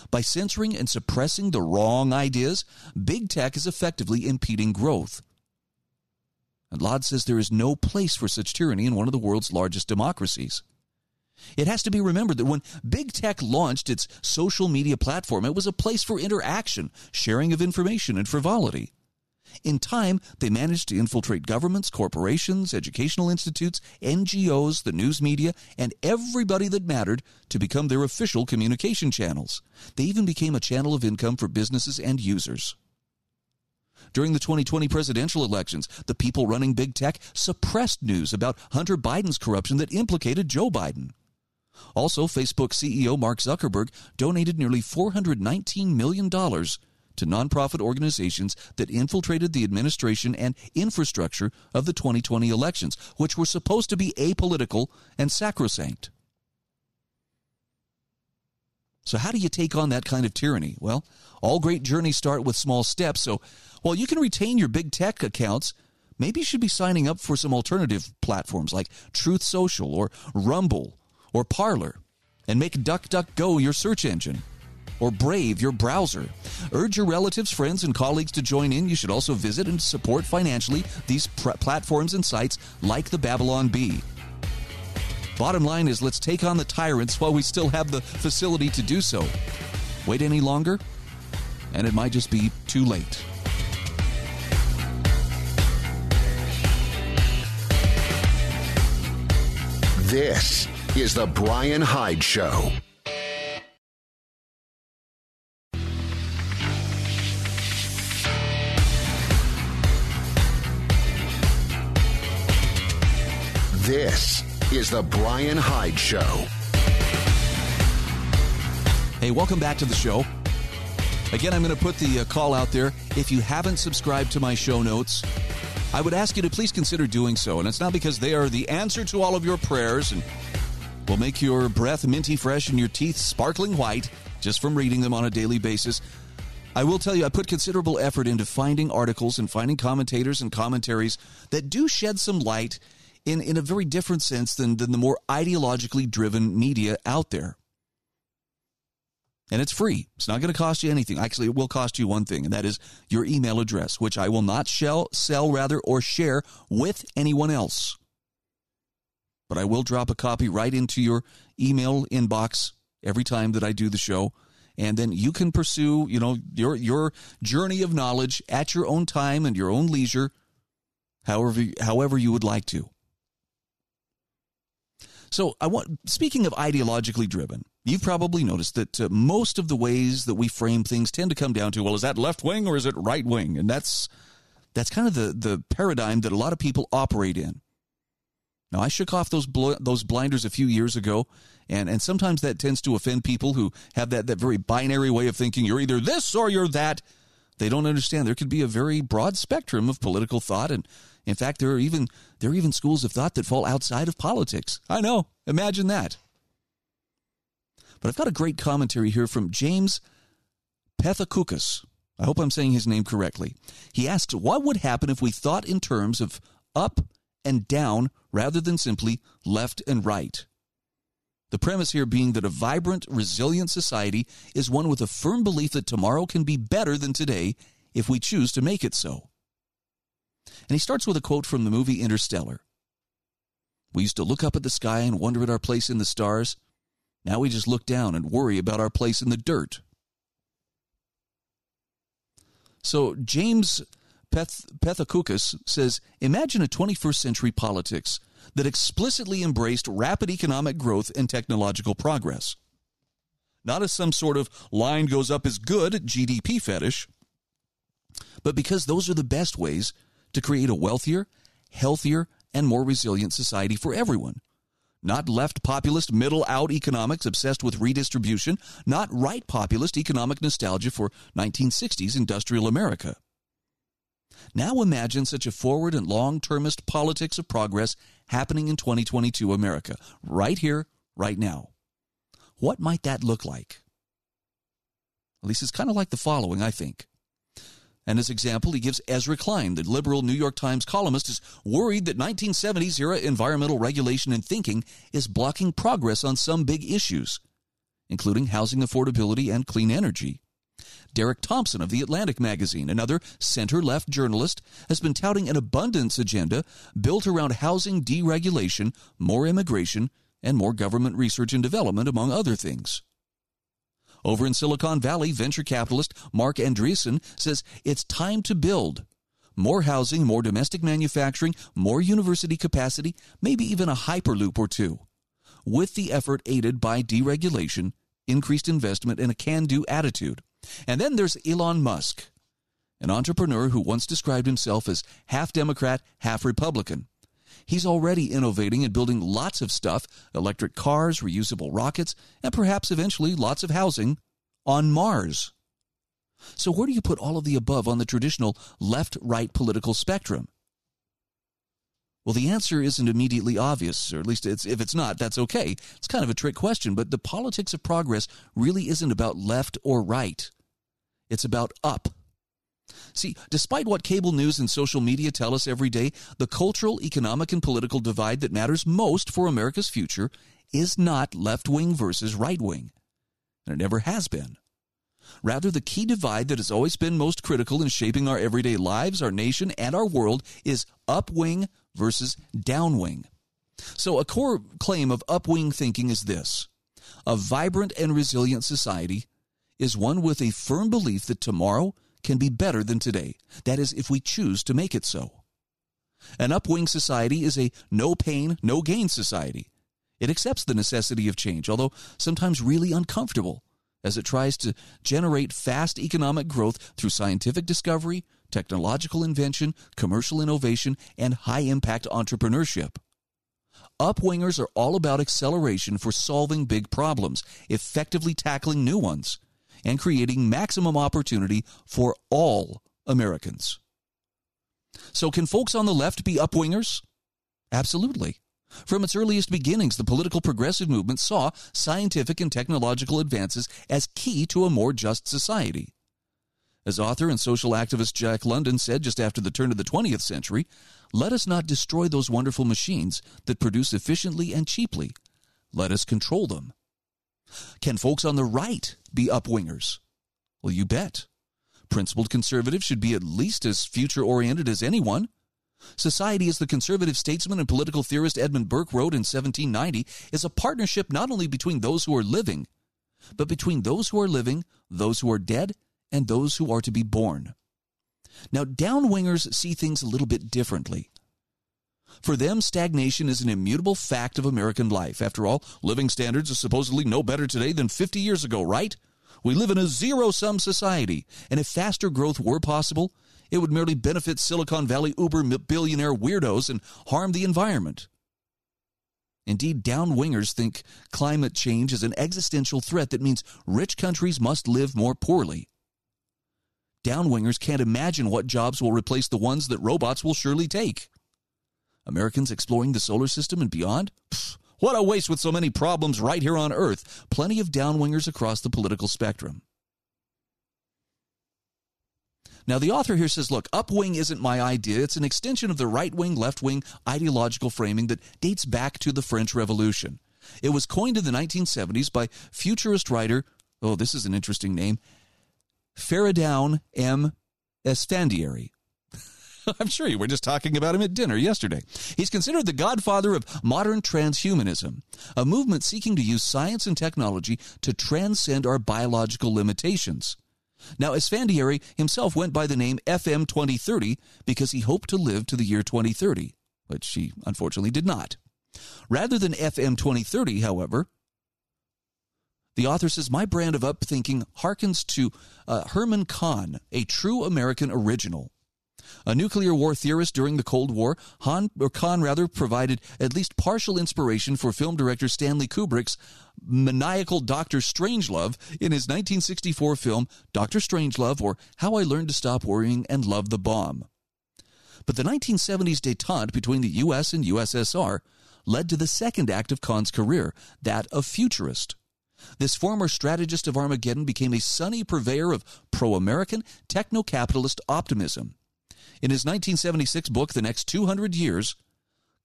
By censoring and suppressing the wrong ideas, big tech is effectively impeding growth. And Laad says there is no place for such tyranny in one of the world's largest democracies. It has to be remembered that when big tech launched its social media platform, it was a place for interaction, sharing of information, and frivolity. In time, they managed to infiltrate governments, corporations, educational institutes, NGOs, the news media, and everybody that mattered to become their official communication channels. They even became a channel of income for businesses and users. During the 2020 presidential elections, the people running big tech suppressed news about Hunter Biden's corruption that implicated Joe Biden. Also, Facebook CEO Mark Zuckerberg donated nearly $419 million to nonprofit organizations that infiltrated the administration and infrastructure of the 2020 elections, which were supposed to be apolitical and sacrosanct. So, how do you take on that kind of tyranny? Well, all great journeys start with small steps. So, while you can retain your big tech accounts, maybe you should be signing up for some alternative platforms like Truth Social or Rumble or Parler and make DuckDuckGo your search engine or Brave your browser. Urge your relatives, friends, and colleagues to join in. You should also visit and support financially these pr- platforms and sites like the Babylon Bee. Bottom line is let's take on the tyrants while we still have the facility to do so. Wait any longer, and it might just be too late. This is The Brian Hyde Show. This is The Brian Hyde Show. Hey, welcome back to the show. Again, I'm going to put the uh, call out there. If you haven't subscribed to my show notes, I would ask you to please consider doing so. And it's not because they are the answer to all of your prayers and will make your breath minty fresh and your teeth sparkling white just from reading them on a daily basis. I will tell you, I put considerable effort into finding articles and finding commentators and commentaries that do shed some light in, in a very different sense than, than the more ideologically driven media out there. And it's free. It's not going to cost you anything. Actually, it will cost you one thing, and that is your email address, which I will not shell, sell rather or share with anyone else but I will drop a copy right into your email inbox every time that I do the show. And then you can pursue, you know, your your journey of knowledge at your own time and your own leisure, however however you would like to. So I want speaking of ideologically driven, you've probably noticed that uh, most of the ways that we frame things tend to come down to well, is that left wing or is it right wing? And that's that's kind of the the paradigm that a lot of people operate in. Now, I shook off those bl- those blinders a few years ago, and, and sometimes that tends to offend people who have that, that very binary way of thinking you're either this or you're that. They don't understand there could be a very broad spectrum of political thought, and in fact, there are even there are even schools of thought that fall outside of politics. I know, imagine that. But I've got a great commentary here from James Pethokoukis. I hope I'm saying his name correctly. He asks, "What would happen if we thought in terms of up and down rather than simply left and right. The premise here being that a vibrant, resilient society is one with a firm belief that tomorrow can be better than today if we choose to make it so. And he starts with a quote from the movie Interstellar. We used to look up at the sky and wonder at our place in the stars. Now we just look down and worry about our place in the dirt. So James Peth- says Imagine a 21st century politics that explicitly embraced rapid economic growth and technological progress. Not as some sort of line goes up as good GDP fetish, but because those are the best ways to create a wealthier, healthier, and more resilient society for everyone. Not left populist middle out economics obsessed with redistribution, not right populist economic nostalgia for 1960s industrial America. Now imagine such a forward and long termist politics of progress happening in 2022 America, right here, right now. What might that look like? At least it's kind of like the following, I think. And as example, he gives Ezra Klein, the liberal New York Times columnist, is worried that 1970s era environmental regulation and thinking is blocking progress on some big issues, including housing affordability and clean energy. Derek Thompson of The Atlantic magazine, another center left journalist, has been touting an abundance agenda built around housing deregulation, more immigration, and more government research and development, among other things. Over in Silicon Valley, venture capitalist Marc Andreessen says it's time to build. More housing, more domestic manufacturing, more university capacity, maybe even a hyperloop or two. With the effort aided by deregulation, increased investment, and a can do attitude. And then there's Elon Musk, an entrepreneur who once described himself as half Democrat, half Republican. He's already innovating and building lots of stuff electric cars, reusable rockets, and perhaps eventually lots of housing on Mars. So, where do you put all of the above on the traditional left right political spectrum? Well, the answer isn't immediately obvious, or at least it's, if it's not, that's okay. It's kind of a trick question, but the politics of progress really isn't about left or right. It's about up. See, despite what cable news and social media tell us every day, the cultural, economic, and political divide that matters most for America's future is not left wing versus right wing. And it never has been. Rather, the key divide that has always been most critical in shaping our everyday lives, our nation, and our world is upwing versus downwing. So, a core claim of upwing thinking is this a vibrant and resilient society is one with a firm belief that tomorrow can be better than today. That is, if we choose to make it so. An upwing society is a no pain, no gain society. It accepts the necessity of change, although sometimes really uncomfortable, as it tries to generate fast economic growth through scientific discovery, technological invention, commercial innovation, and high impact entrepreneurship. Upwingers are all about acceleration for solving big problems, effectively tackling new ones, and creating maximum opportunity for all Americans. So, can folks on the left be upwingers? Absolutely. From its earliest beginnings, the political progressive movement saw scientific and technological advances as key to a more just society. As author and social activist Jack London said just after the turn of the 20th century, let us not destroy those wonderful machines that produce efficiently and cheaply. Let us control them. Can folks on the right be upwingers? Well, you bet. Principled conservatives should be at least as future oriented as anyone. Society, as the conservative statesman and political theorist Edmund Burke wrote in 1790, is a partnership not only between those who are living, but between those who are living, those who are dead, and those who are to be born. Now, downwingers see things a little bit differently. For them, stagnation is an immutable fact of American life. After all, living standards are supposedly no better today than 50 years ago, right? We live in a zero sum society, and if faster growth were possible, it would merely benefit Silicon Valley uber billionaire weirdos and harm the environment. Indeed, downwingers think climate change is an existential threat that means rich countries must live more poorly. Downwingers can't imagine what jobs will replace the ones that robots will surely take. Americans exploring the solar system and beyond? Pfft, what a waste with so many problems right here on Earth. Plenty of downwingers across the political spectrum. Now, the author here says, look, upwing isn't my idea. It's an extension of the right wing, left wing ideological framing that dates back to the French Revolution. It was coined in the 1970s by futurist writer, oh, this is an interesting name, Feridoun M. Esfandiary. I'm sure you were just talking about him at dinner yesterday. He's considered the godfather of modern transhumanism, a movement seeking to use science and technology to transcend our biological limitations. Now, Esfandiary himself went by the name FM 2030 because he hoped to live to the year 2030, which he unfortunately did not. Rather than FM 2030, however, the author says, My brand of upthinking harkens to uh, Herman Kahn, a true American original. A nuclear war theorist during the Cold War, Han, or Kahn rather provided at least partial inspiration for film director Stanley Kubrick's maniacal Dr. Strangelove in his 1964 film Dr. Strangelove or How I Learned to Stop Worrying and Love the Bomb. But the 1970s detente between the US and USSR led to the second act of Kahn's career, that of futurist. This former strategist of Armageddon became a sunny purveyor of pro American, techno capitalist optimism. In his 1976 book, The Next 200 Years,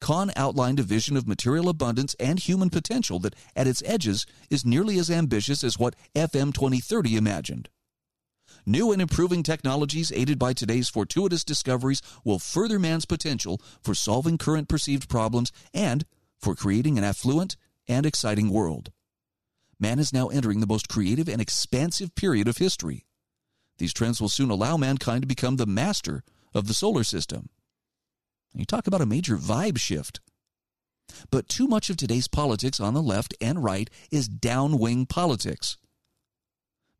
Kahn outlined a vision of material abundance and human potential that, at its edges, is nearly as ambitious as what FM 2030 imagined. New and improving technologies aided by today's fortuitous discoveries will further man's potential for solving current perceived problems and for creating an affluent and exciting world. Man is now entering the most creative and expansive period of history. These trends will soon allow mankind to become the master of the solar system. You talk about a major vibe shift. But too much of today's politics on the left and right is downwing politics.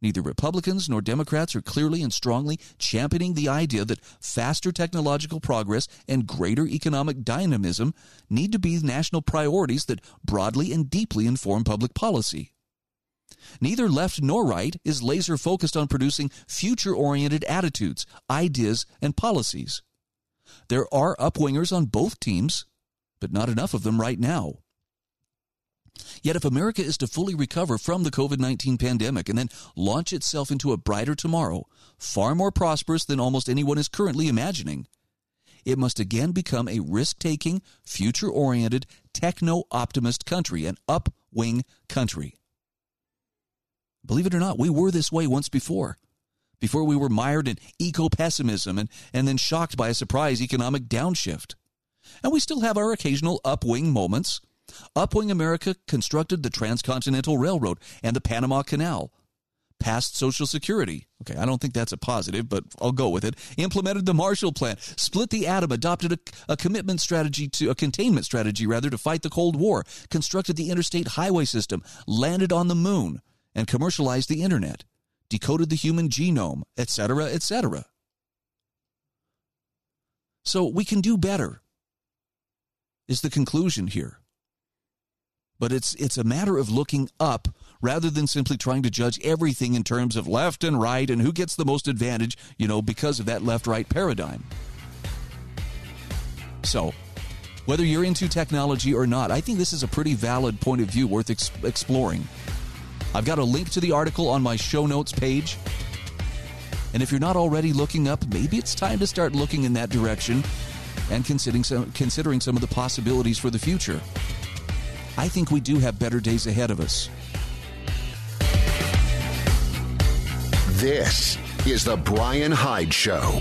Neither Republicans nor Democrats are clearly and strongly championing the idea that faster technological progress and greater economic dynamism need to be national priorities that broadly and deeply inform public policy. Neither left nor right is laser focused on producing future oriented attitudes, ideas, and policies. There are upwingers on both teams, but not enough of them right now. Yet, if America is to fully recover from the COVID 19 pandemic and then launch itself into a brighter tomorrow, far more prosperous than almost anyone is currently imagining, it must again become a risk taking, future oriented, techno optimist country, an upwing country. Believe it or not, we were this way once before. Before we were mired in eco pessimism and, and then shocked by a surprise economic downshift. And we still have our occasional upwing moments. Upwing America constructed the Transcontinental Railroad and the Panama Canal. Passed Social Security. Okay, I don't think that's a positive, but I'll go with it. Implemented the Marshall Plan, split the atom, adopted a, a commitment strategy to a containment strategy rather to fight the Cold War, constructed the interstate highway system, landed on the moon, and commercialized the internet, decoded the human genome, etc., etc. So we can do better, is the conclusion here. But it's, it's a matter of looking up rather than simply trying to judge everything in terms of left and right and who gets the most advantage, you know, because of that left right paradigm. So, whether you're into technology or not, I think this is a pretty valid point of view worth ex- exploring. I've got a link to the article on my show notes page. And if you're not already looking up, maybe it's time to start looking in that direction and considering some, considering some of the possibilities for the future. I think we do have better days ahead of us. This is The Brian Hyde Show.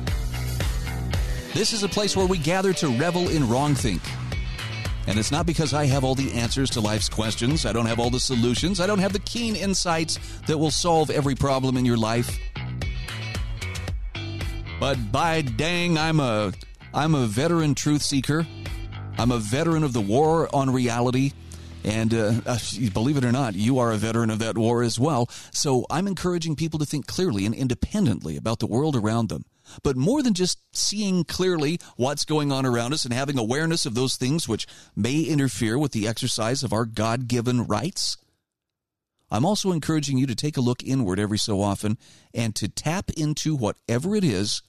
This is a place where we gather to revel in wrongthink. And it's not because I have all the answers to life's questions, I don't have all the solutions, I don't have the keen insights that will solve every problem in your life. But by dang, I'm a I'm a veteran truth seeker. I'm a veteran of the war on reality. And uh, uh, believe it or not, you are a veteran of that war as well. So I'm encouraging people to think clearly and independently about the world around them. But more than just seeing clearly what's going on around us and having awareness of those things which may interfere with the exercise of our God given rights, I'm also encouraging you to take a look inward every so often and to tap into whatever it is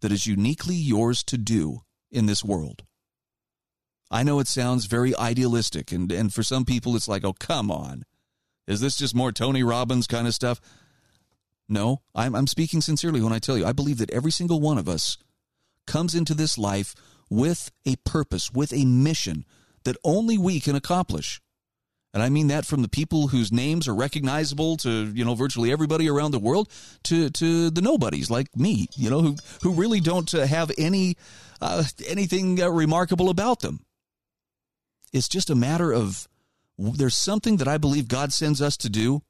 that is uniquely yours to do in this world. I know it sounds very idealistic, and, and for some people, it's like, oh, come on. Is this just more Tony Robbins kind of stuff? No, I'm, I'm speaking sincerely when I tell you, I believe that every single one of us comes into this life with a purpose, with a mission that only we can accomplish. And I mean that from the people whose names are recognizable to, you know, virtually everybody around the world to, to the nobodies like me, you know, who, who really don't uh, have any, uh, anything uh, remarkable about them. It's just a matter of there's something that I believe God sends us to do.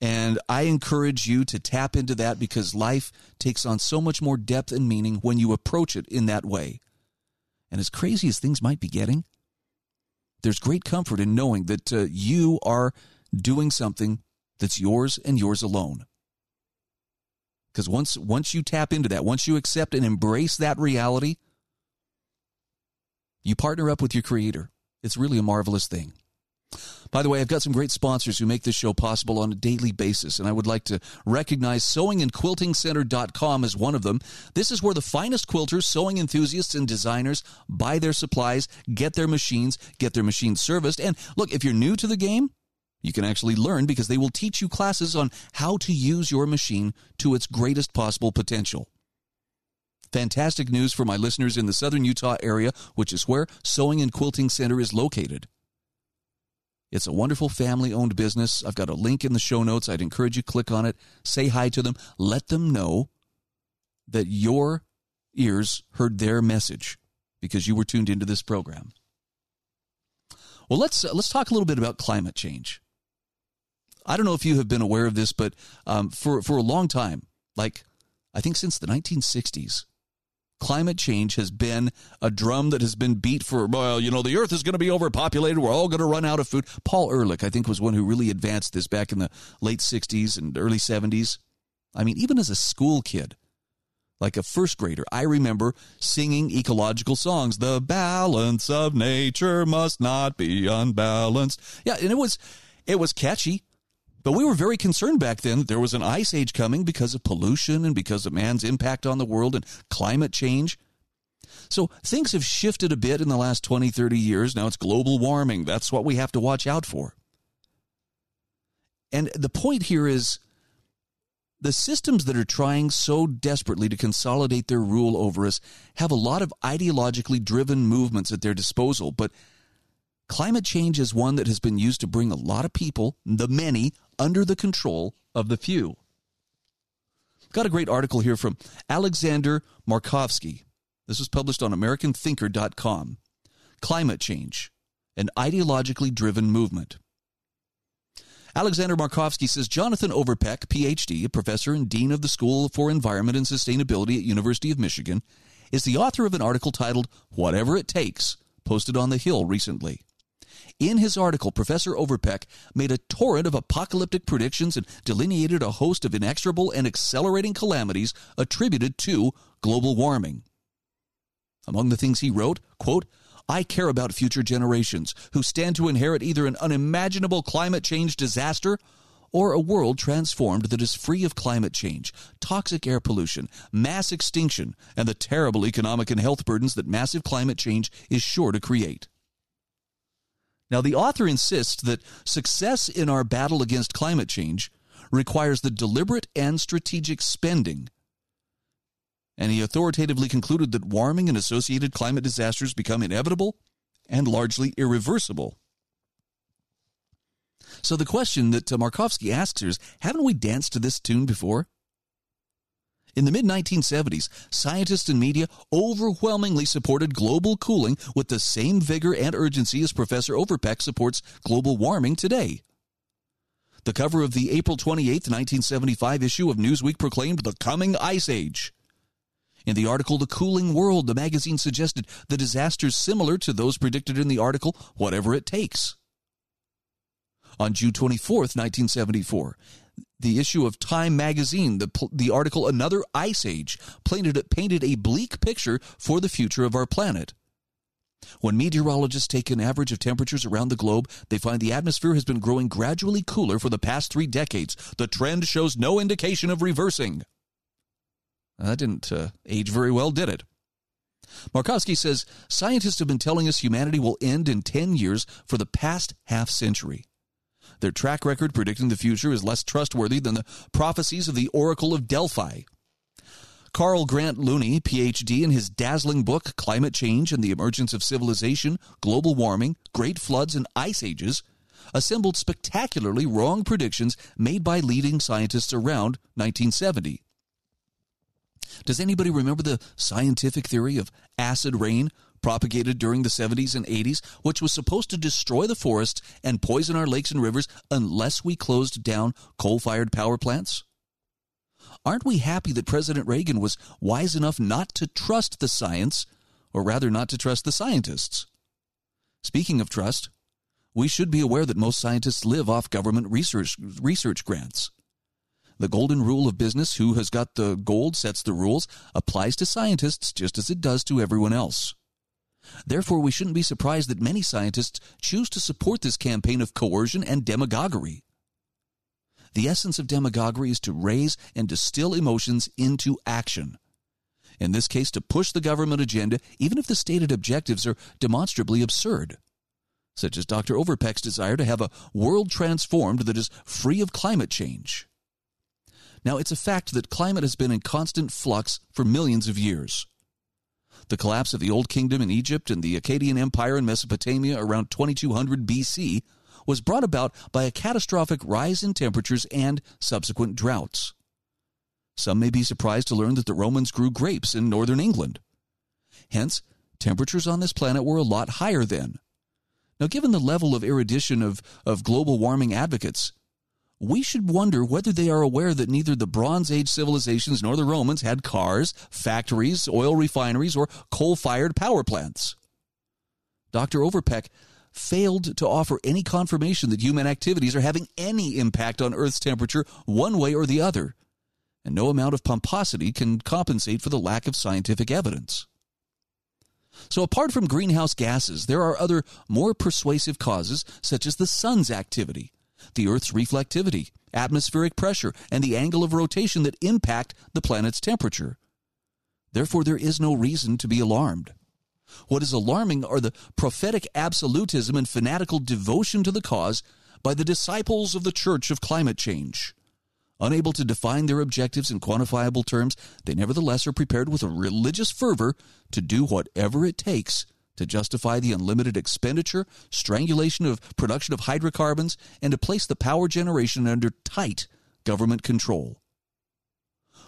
And I encourage you to tap into that because life takes on so much more depth and meaning when you approach it in that way. And as crazy as things might be getting, there's great comfort in knowing that uh, you are doing something that's yours and yours alone. Because once once you tap into that, once you accept and embrace that reality, you partner up with your creator. It's really a marvelous thing. By the way, I've got some great sponsors who make this show possible on a daily basis, and I would like to recognize sewingandquiltingcenter.com as one of them. This is where the finest quilters, sewing enthusiasts, and designers buy their supplies, get their machines, get their machines serviced. And look, if you're new to the game, you can actually learn because they will teach you classes on how to use your machine to its greatest possible potential. Fantastic news for my listeners in the southern Utah area, which is where Sewing and Quilting Center is located. It's a wonderful family owned business. I've got a link in the show notes. I'd encourage you to click on it, say hi to them, let them know that your ears heard their message because you were tuned into this program. Well, let's uh, let's talk a little bit about climate change. I don't know if you have been aware of this, but um, for for a long time, like I think since the 1960s, climate change has been a drum that has been beat for, well, you know, the earth is going to be overpopulated. We're all going to run out of food. Paul Ehrlich, I think, was one who really advanced this back in the late 60s and early 70s. I mean, even as a school kid, like a first grader, I remember singing ecological songs. The balance of nature must not be unbalanced. Yeah, and it was it was catchy. But we were very concerned back then that there was an ice age coming because of pollution and because of man's impact on the world and climate change. So things have shifted a bit in the last 20, 30 years. Now it's global warming. That's what we have to watch out for. And the point here is the systems that are trying so desperately to consolidate their rule over us have a lot of ideologically driven movements at their disposal, but Climate change is one that has been used to bring a lot of people, the many, under the control of the few. Got a great article here from Alexander Markovsky. This was published on AmericanThinker.com. Climate Change, an ideologically driven movement. Alexander Markovsky says Jonathan Overpeck, PhD, a professor and dean of the School for Environment and Sustainability at University of Michigan, is the author of an article titled Whatever It Takes, posted on The Hill recently. In his article, Professor Overpeck made a torrent of apocalyptic predictions and delineated a host of inexorable and accelerating calamities attributed to global warming. Among the things he wrote, quote, I care about future generations who stand to inherit either an unimaginable climate change disaster or a world transformed that is free of climate change, toxic air pollution, mass extinction, and the terrible economic and health burdens that massive climate change is sure to create. Now, the author insists that success in our battle against climate change requires the deliberate and strategic spending. And he authoritatively concluded that warming and associated climate disasters become inevitable and largely irreversible. So the question that Markovsky asks is haven't we danced to this tune before? In the mid 1970s, scientists and media overwhelmingly supported global cooling with the same vigor and urgency as Professor Overpeck supports global warming today. The cover of the April 28, 1975 issue of Newsweek proclaimed the coming ice age. In the article The Cooling World, the magazine suggested the disasters similar to those predicted in the article Whatever It Takes. On June 24, 1974, the issue of Time magazine, the, the article Another Ice Age, painted, painted a bleak picture for the future of our planet. When meteorologists take an average of temperatures around the globe, they find the atmosphere has been growing gradually cooler for the past three decades. The trend shows no indication of reversing. That didn't uh, age very well, did it? Markovsky says scientists have been telling us humanity will end in 10 years for the past half century. Their track record predicting the future is less trustworthy than the prophecies of the Oracle of Delphi. Carl Grant Looney, PhD, in his dazzling book Climate Change and the Emergence of Civilization, Global Warming, Great Floods, and Ice Ages, assembled spectacularly wrong predictions made by leading scientists around 1970. Does anybody remember the scientific theory of acid rain propagated during the 70s and 80s, which was supposed to destroy the forests and poison our lakes and rivers unless we closed down coal fired power plants? Aren't we happy that President Reagan was wise enough not to trust the science, or rather not to trust the scientists? Speaking of trust, we should be aware that most scientists live off government research, research grants. The golden rule of business who has got the gold sets the rules applies to scientists just as it does to everyone else. Therefore, we shouldn't be surprised that many scientists choose to support this campaign of coercion and demagoguery. The essence of demagoguery is to raise and distill emotions into action. In this case, to push the government agenda, even if the stated objectives are demonstrably absurd, such as Dr. Overpeck's desire to have a world transformed that is free of climate change. Now, it's a fact that climate has been in constant flux for millions of years. The collapse of the Old Kingdom in Egypt and the Akkadian Empire in Mesopotamia around 2200 BC was brought about by a catastrophic rise in temperatures and subsequent droughts. Some may be surprised to learn that the Romans grew grapes in northern England. Hence, temperatures on this planet were a lot higher then. Now, given the level of erudition of, of global warming advocates, we should wonder whether they are aware that neither the Bronze Age civilizations nor the Romans had cars, factories, oil refineries, or coal fired power plants. Dr. Overpeck failed to offer any confirmation that human activities are having any impact on Earth's temperature one way or the other, and no amount of pomposity can compensate for the lack of scientific evidence. So, apart from greenhouse gases, there are other more persuasive causes, such as the sun's activity, the Earth's reflectivity, atmospheric pressure, and the angle of rotation that impact the planet's temperature. Therefore, there is no reason to be alarmed. What is alarming are the prophetic absolutism and fanatical devotion to the cause by the disciples of the Church of Climate Change. Unable to define their objectives in quantifiable terms, they nevertheless are prepared with a religious fervor to do whatever it takes to justify the unlimited expenditure, strangulation of production of hydrocarbons, and to place the power generation under tight government control.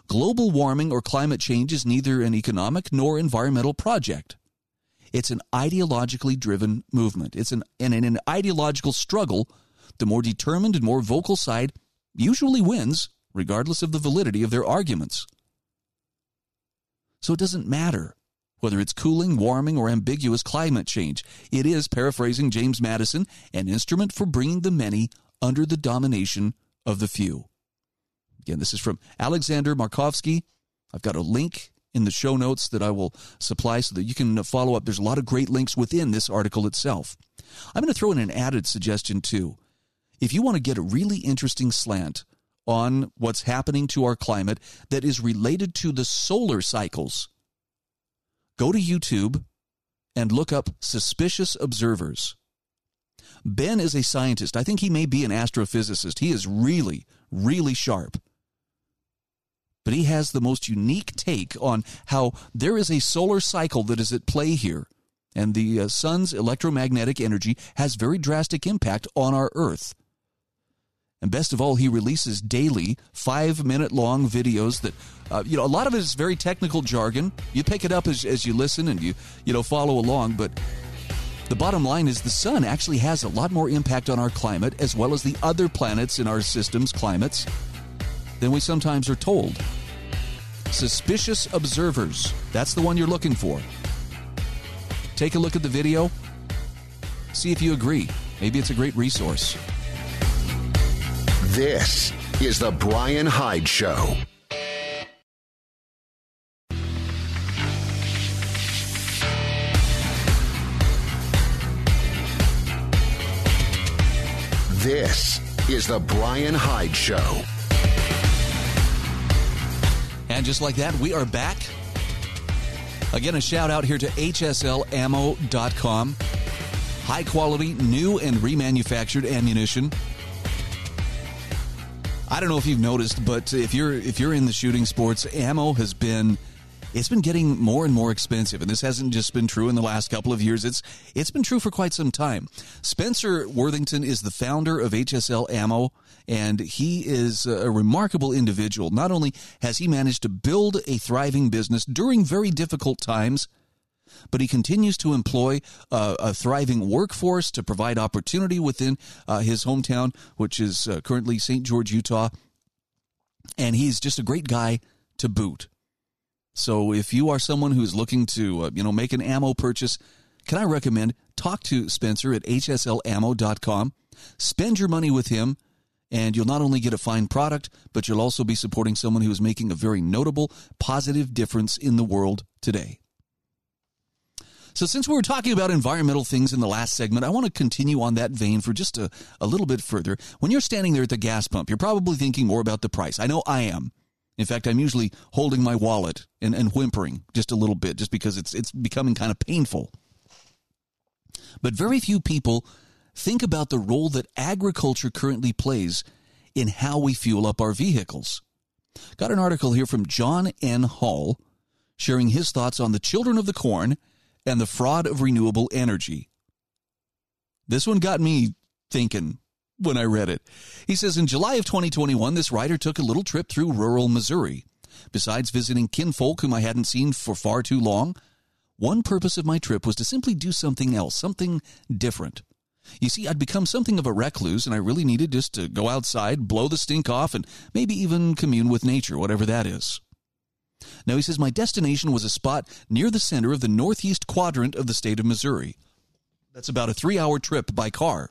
Global warming or climate change is neither an economic nor environmental project. It's an ideologically driven movement. It's an, and in an ideological struggle, the more determined and more vocal side usually wins, regardless of the validity of their arguments. So it doesn't matter whether it's cooling, warming, or ambiguous climate change. It is, paraphrasing James Madison, an instrument for bringing the many under the domination of the few. Again, this is from Alexander Markovsky. I've got a link in the show notes that I will supply so that you can follow up. There's a lot of great links within this article itself. I'm going to throw in an added suggestion too. If you want to get a really interesting slant on what's happening to our climate that is related to the solar cycles, go to YouTube and look up suspicious observers. Ben is a scientist. I think he may be an astrophysicist. He is really, really sharp. But he has the most unique take on how there is a solar cycle that is at play here, and the uh, sun's electromagnetic energy has very drastic impact on our Earth. And best of all, he releases daily five minute long videos that, uh, you know, a lot of it is very technical jargon. You pick it up as, as you listen and you, you know, follow along. But the bottom line is the sun actually has a lot more impact on our climate as well as the other planets in our system's climates than we sometimes are told. Suspicious observers. That's the one you're looking for. Take a look at the video. See if you agree. Maybe it's a great resource. This is The Brian Hyde Show. This is The Brian Hyde Show. And just like that, we are back. Again, a shout out here to HSLammo.com. High quality, new and remanufactured ammunition I don't know if you've noticed, but if you're if you're in the shooting sports, ammo has been it's been getting more and more expensive. And this hasn't just been true in the last couple of years. It's it's been true for quite some time. Spencer worthington is the founder of hsl ammo and he is a remarkable individual. Not only has he managed to build a thriving business during very difficult times but he continues to employ uh, a thriving workforce to provide opportunity within uh, his hometown, which is uh, currently St. George, Utah. And he's just a great guy to boot. So if you are someone who's looking to, uh, you know, make an ammo purchase, can I recommend talk to Spencer at hslammo.com. Spend your money with him, and you'll not only get a fine product, but you'll also be supporting someone who is making a very notable, positive difference in the world today. So, since we were talking about environmental things in the last segment, I want to continue on that vein for just a, a little bit further. When you're standing there at the gas pump, you're probably thinking more about the price. I know I am. In fact, I'm usually holding my wallet and, and whimpering just a little bit just because it's, it's becoming kind of painful. But very few people think about the role that agriculture currently plays in how we fuel up our vehicles. Got an article here from John N. Hall sharing his thoughts on the children of the corn and the fraud of renewable energy. This one got me thinking when I read it. He says in July of 2021, this writer took a little trip through rural Missouri. Besides visiting kinfolk whom I hadn't seen for far too long, one purpose of my trip was to simply do something else, something different. You see, I'd become something of a recluse, and I really needed just to go outside, blow the stink off, and maybe even commune with nature, whatever that is. Now, he says, my destination was a spot near the center of the northeast quadrant of the state of Missouri. That's about a three hour trip by car.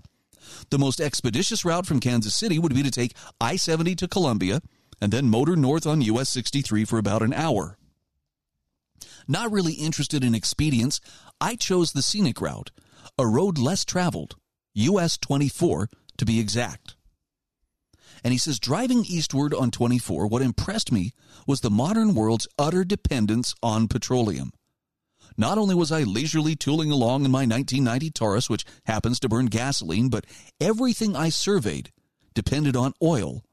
The most expeditious route from Kansas City would be to take I 70 to Columbia and then motor north on US 63 for about an hour. Not really interested in expedience, I chose the scenic route, a road less traveled, US 24 to be exact. And he says, driving eastward on 24, what impressed me was the modern world's utter dependence on petroleum. Not only was I leisurely tooling along in my 1990 Taurus, which happens to burn gasoline, but everything I surveyed depended on oil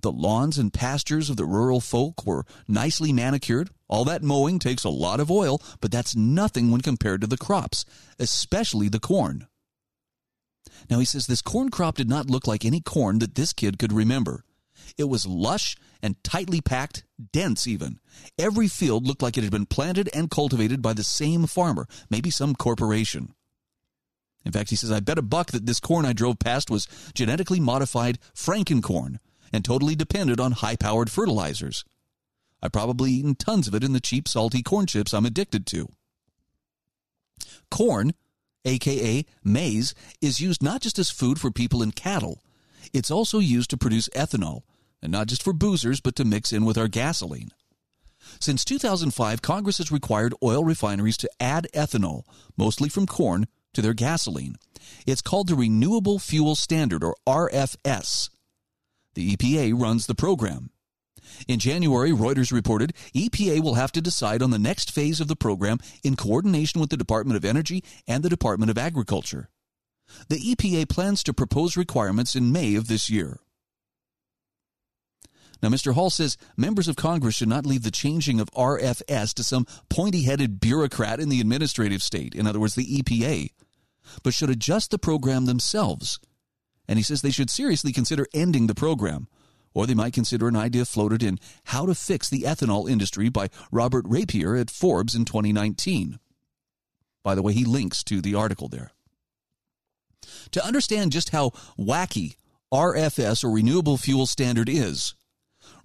the lawns and pastures of the rural folk were nicely manicured. All that mowing takes a lot of oil, but that's nothing when compared to the crops, especially the corn. Now he says this corn crop did not look like any corn that this kid could remember. It was lush and tightly packed, dense even. Every field looked like it had been planted and cultivated by the same farmer, maybe some corporation. In fact, he says, I bet a buck that this corn I drove past was genetically modified Frankencorn, and totally dependent on high powered fertilizers. I've probably eaten tons of it in the cheap, salty corn chips I'm addicted to. Corn, aka maize, is used not just as food for people and cattle, it's also used to produce ethanol, and not just for boozers, but to mix in with our gasoline. Since 2005, Congress has required oil refineries to add ethanol, mostly from corn, to their gasoline. It's called the Renewable Fuel Standard, or RFS. The EPA runs the program. In January, Reuters reported EPA will have to decide on the next phase of the program in coordination with the Department of Energy and the Department of Agriculture. The EPA plans to propose requirements in May of this year. Now, Mr. Hall says members of Congress should not leave the changing of RFS to some pointy headed bureaucrat in the administrative state, in other words, the EPA, but should adjust the program themselves and he says they should seriously consider ending the program. Or they might consider an idea floated in How to Fix the Ethanol Industry by Robert Rapier at Forbes in 2019. By the way, he links to the article there. To understand just how wacky RFS or Renewable Fuel Standard is,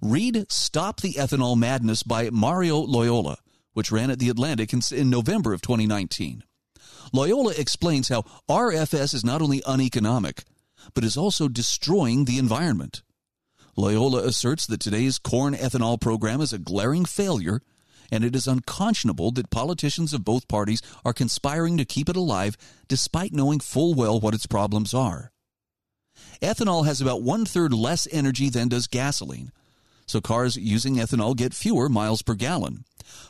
read Stop the Ethanol Madness by Mario Loyola, which ran at The Atlantic in, in November of 2019. Loyola explains how RFS is not only uneconomic, but is also destroying the environment. Loyola asserts that today's corn ethanol program is a glaring failure, and it is unconscionable that politicians of both parties are conspiring to keep it alive despite knowing full well what its problems are. Ethanol has about one third less energy than does gasoline, so cars using ethanol get fewer miles per gallon.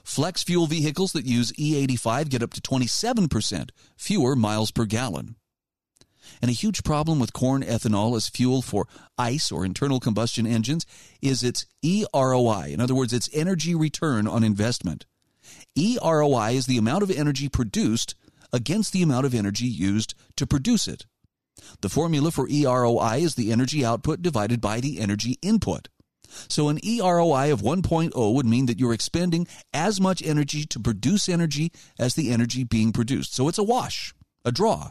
Flex fuel vehicles that use E85 get up to 27% fewer miles per gallon. And a huge problem with corn ethanol as fuel for ICE or internal combustion engines is its EROI. In other words, its energy return on investment. EROI is the amount of energy produced against the amount of energy used to produce it. The formula for EROI is the energy output divided by the energy input. So an EROI of 1.0 would mean that you're expending as much energy to produce energy as the energy being produced. So it's a wash, a draw.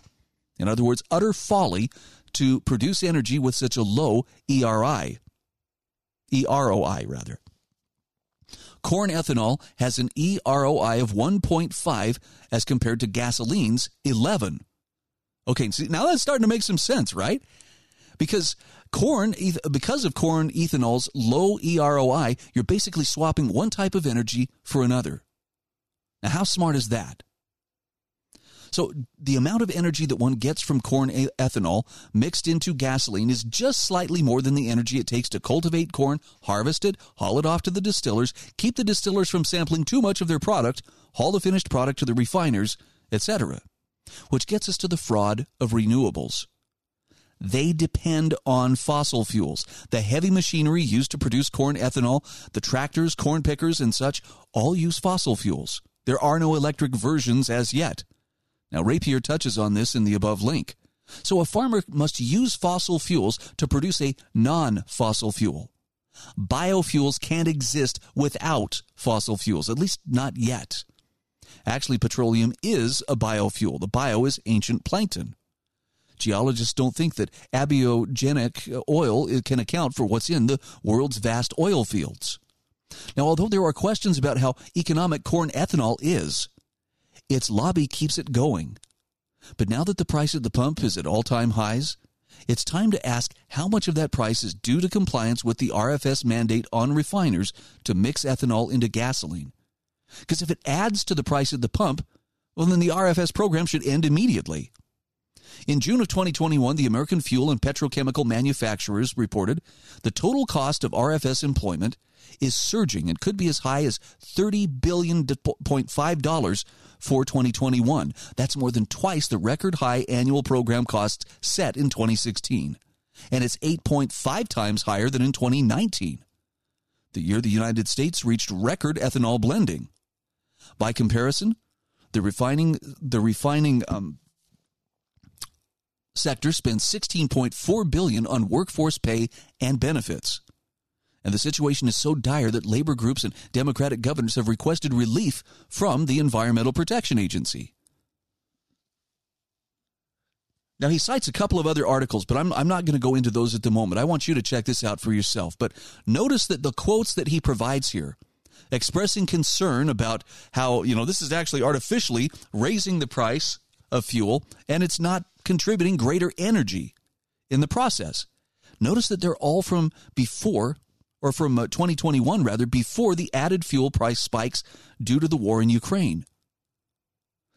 In other words, utter folly to produce energy with such a low ERI. EROI, rather. corn ethanol has an EROI of 1.5 as compared to gasoline's 11. Okay, see, now that's starting to make some sense, right? Because corn, because of corn ethanol's low EROI, you're basically swapping one type of energy for another. Now, how smart is that? So the amount of energy that one gets from corn ethanol mixed into gasoline is just slightly more than the energy it takes to cultivate corn, harvest it, haul it off to the distillers, keep the distillers from sampling too much of their product, haul the finished product to the refiners, etc. Which gets us to the fraud of renewables. They depend on fossil fuels. The heavy machinery used to produce corn ethanol, the tractors, corn pickers, and such all use fossil fuels. There are no electric versions as yet. Now, Rapier touches on this in the above link. So, a farmer must use fossil fuels to produce a non fossil fuel. Biofuels can't exist without fossil fuels, at least not yet. Actually, petroleum is a biofuel. The bio is ancient plankton. Geologists don't think that abiogenic oil uh, can account for what's in the world's vast oil fields. Now, although there are questions about how economic corn ethanol is, its lobby keeps it going. But now that the price at the pump is at all time highs, it's time to ask how much of that price is due to compliance with the RFS mandate on refiners to mix ethanol into gasoline. Because if it adds to the price at the pump, well, then the RFS program should end immediately. In June of 2021, the American Fuel and Petrochemical Manufacturers reported the total cost of RFS employment is surging and could be as high as $30 billion for 2021. That's more than twice the record high annual program costs set in 2016. And it's 8.5 times higher than in 2019, the year the United States reached record ethanol blending. By comparison, the refining the refining um, sector spends 16.4 billion on workforce pay and benefits. And the situation is so dire that labor groups and Democratic governors have requested relief from the Environmental Protection Agency. Now, he cites a couple of other articles, but I'm, I'm not going to go into those at the moment. I want you to check this out for yourself. But notice that the quotes that he provides here, expressing concern about how, you know, this is actually artificially raising the price of fuel and it's not contributing greater energy in the process. Notice that they're all from before or from uh, 2021 rather, before the added fuel price spikes due to the war in Ukraine.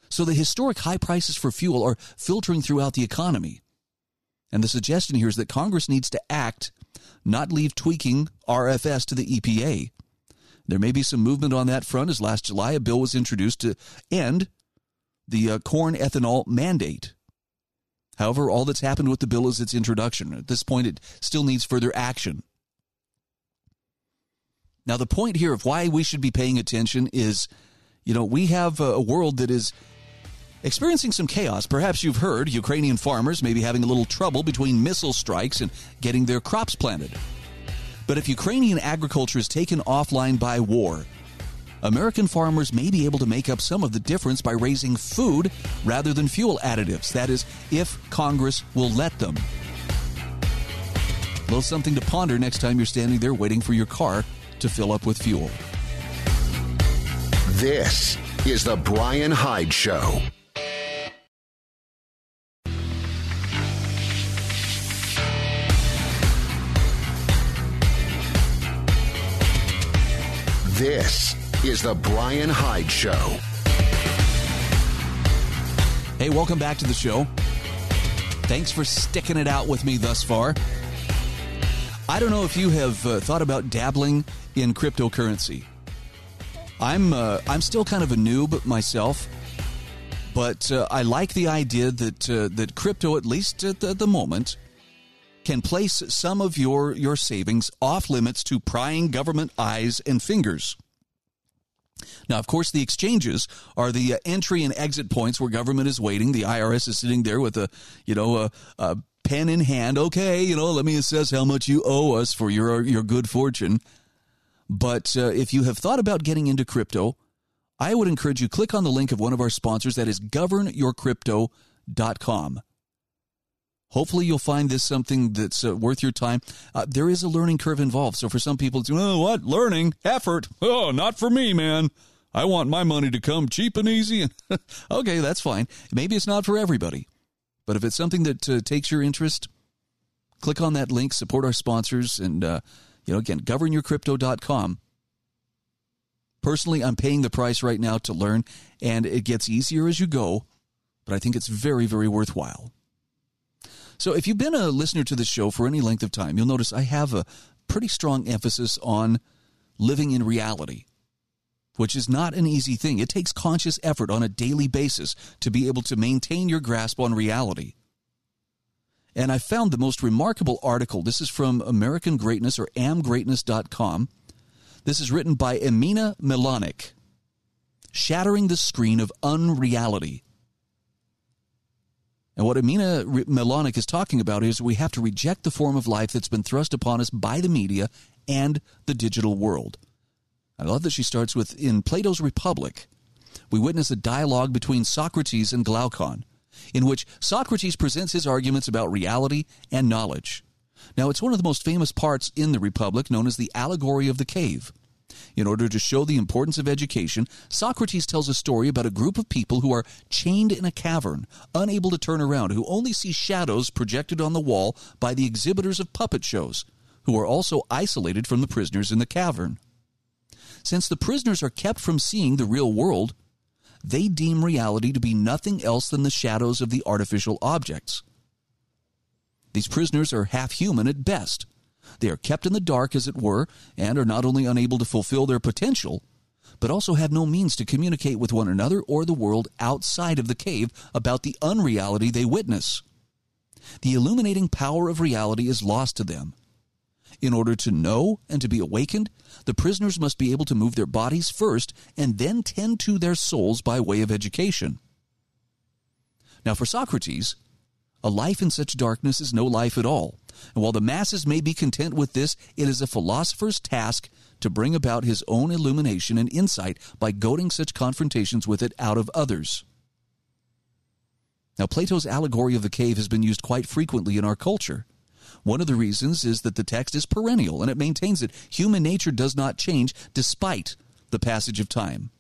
So the historic high prices for fuel are filtering throughout the economy. And the suggestion here is that Congress needs to act, not leave tweaking RFS to the EPA. There may be some movement on that front as last July a bill was introduced to end the uh, corn ethanol mandate. However, all that's happened with the bill is its introduction. At this point, it still needs further action. Now, the point here of why we should be paying attention is, you know, we have a world that is experiencing some chaos. Perhaps you've heard Ukrainian farmers may be having a little trouble between missile strikes and getting their crops planted. But if Ukrainian agriculture is taken offline by war, American farmers may be able to make up some of the difference by raising food rather than fuel additives. That is, if Congress will let them. A little something to ponder next time you're standing there waiting for your car to fill up with fuel. This is the Brian Hyde Show. This is the Brian Hyde Show. Hey, welcome back to the show. Thanks for sticking it out with me thus far. I don't know if you have uh, thought about dabbling in cryptocurrency. I'm uh, I'm still kind of a noob myself, but uh, I like the idea that uh, that crypto, at least at the, the moment, can place some of your your savings off limits to prying government eyes and fingers. Now, of course, the exchanges are the uh, entry and exit points where government is waiting. The IRS is sitting there with a, you know, a, a pen in hand. Okay, you know, let me assess how much you owe us for your your good fortune. But uh, if you have thought about getting into crypto, I would encourage you click on the link of one of our sponsors that is governyourcrypto.com. Hopefully, you'll find this something that's uh, worth your time. Uh, there is a learning curve involved. So, for some people, it's, oh, what? Learning? Effort? Oh, not for me, man. I want my money to come cheap and easy. okay, that's fine. Maybe it's not for everybody. But if it's something that uh, takes your interest, click on that link, support our sponsors, and, uh, you know, again, governyourcrypto.com. Personally, I'm paying the price right now to learn, and it gets easier as you go, but I think it's very, very worthwhile. So, if you've been a listener to this show for any length of time, you'll notice I have a pretty strong emphasis on living in reality, which is not an easy thing. It takes conscious effort on a daily basis to be able to maintain your grasp on reality. And I found the most remarkable article. This is from American Greatness or amgreatness.com. This is written by Emina Melonic. Shattering the Screen of Unreality. And what Amina Melonic is talking about is we have to reject the form of life that's been thrust upon us by the media and the digital world. I love that she starts with In Plato's Republic, we witness a dialogue between Socrates and Glaucon, in which Socrates presents his arguments about reality and knowledge. Now, it's one of the most famous parts in the Republic, known as the Allegory of the Cave. In order to show the importance of education, Socrates tells a story about a group of people who are chained in a cavern, unable to turn around, who only see shadows projected on the wall by the exhibitors of puppet shows, who are also isolated from the prisoners in the cavern. Since the prisoners are kept from seeing the real world, they deem reality to be nothing else than the shadows of the artificial objects. These prisoners are half human at best they are kept in the dark, as it were, and are not only unable to fulfill their potential, but also have no means to communicate with one another or the world outside of the cave about the unreality they witness. The illuminating power of reality is lost to them. In order to know and to be awakened, the prisoners must be able to move their bodies first and then tend to their souls by way of education. Now, for Socrates, a life in such darkness is no life at all. And while the masses may be content with this, it is a philosopher's task to bring about his own illumination and insight by goading such confrontations with it out of others. Now, Plato's allegory of the cave has been used quite frequently in our culture. One of the reasons is that the text is perennial and it maintains that human nature does not change despite the passage of time.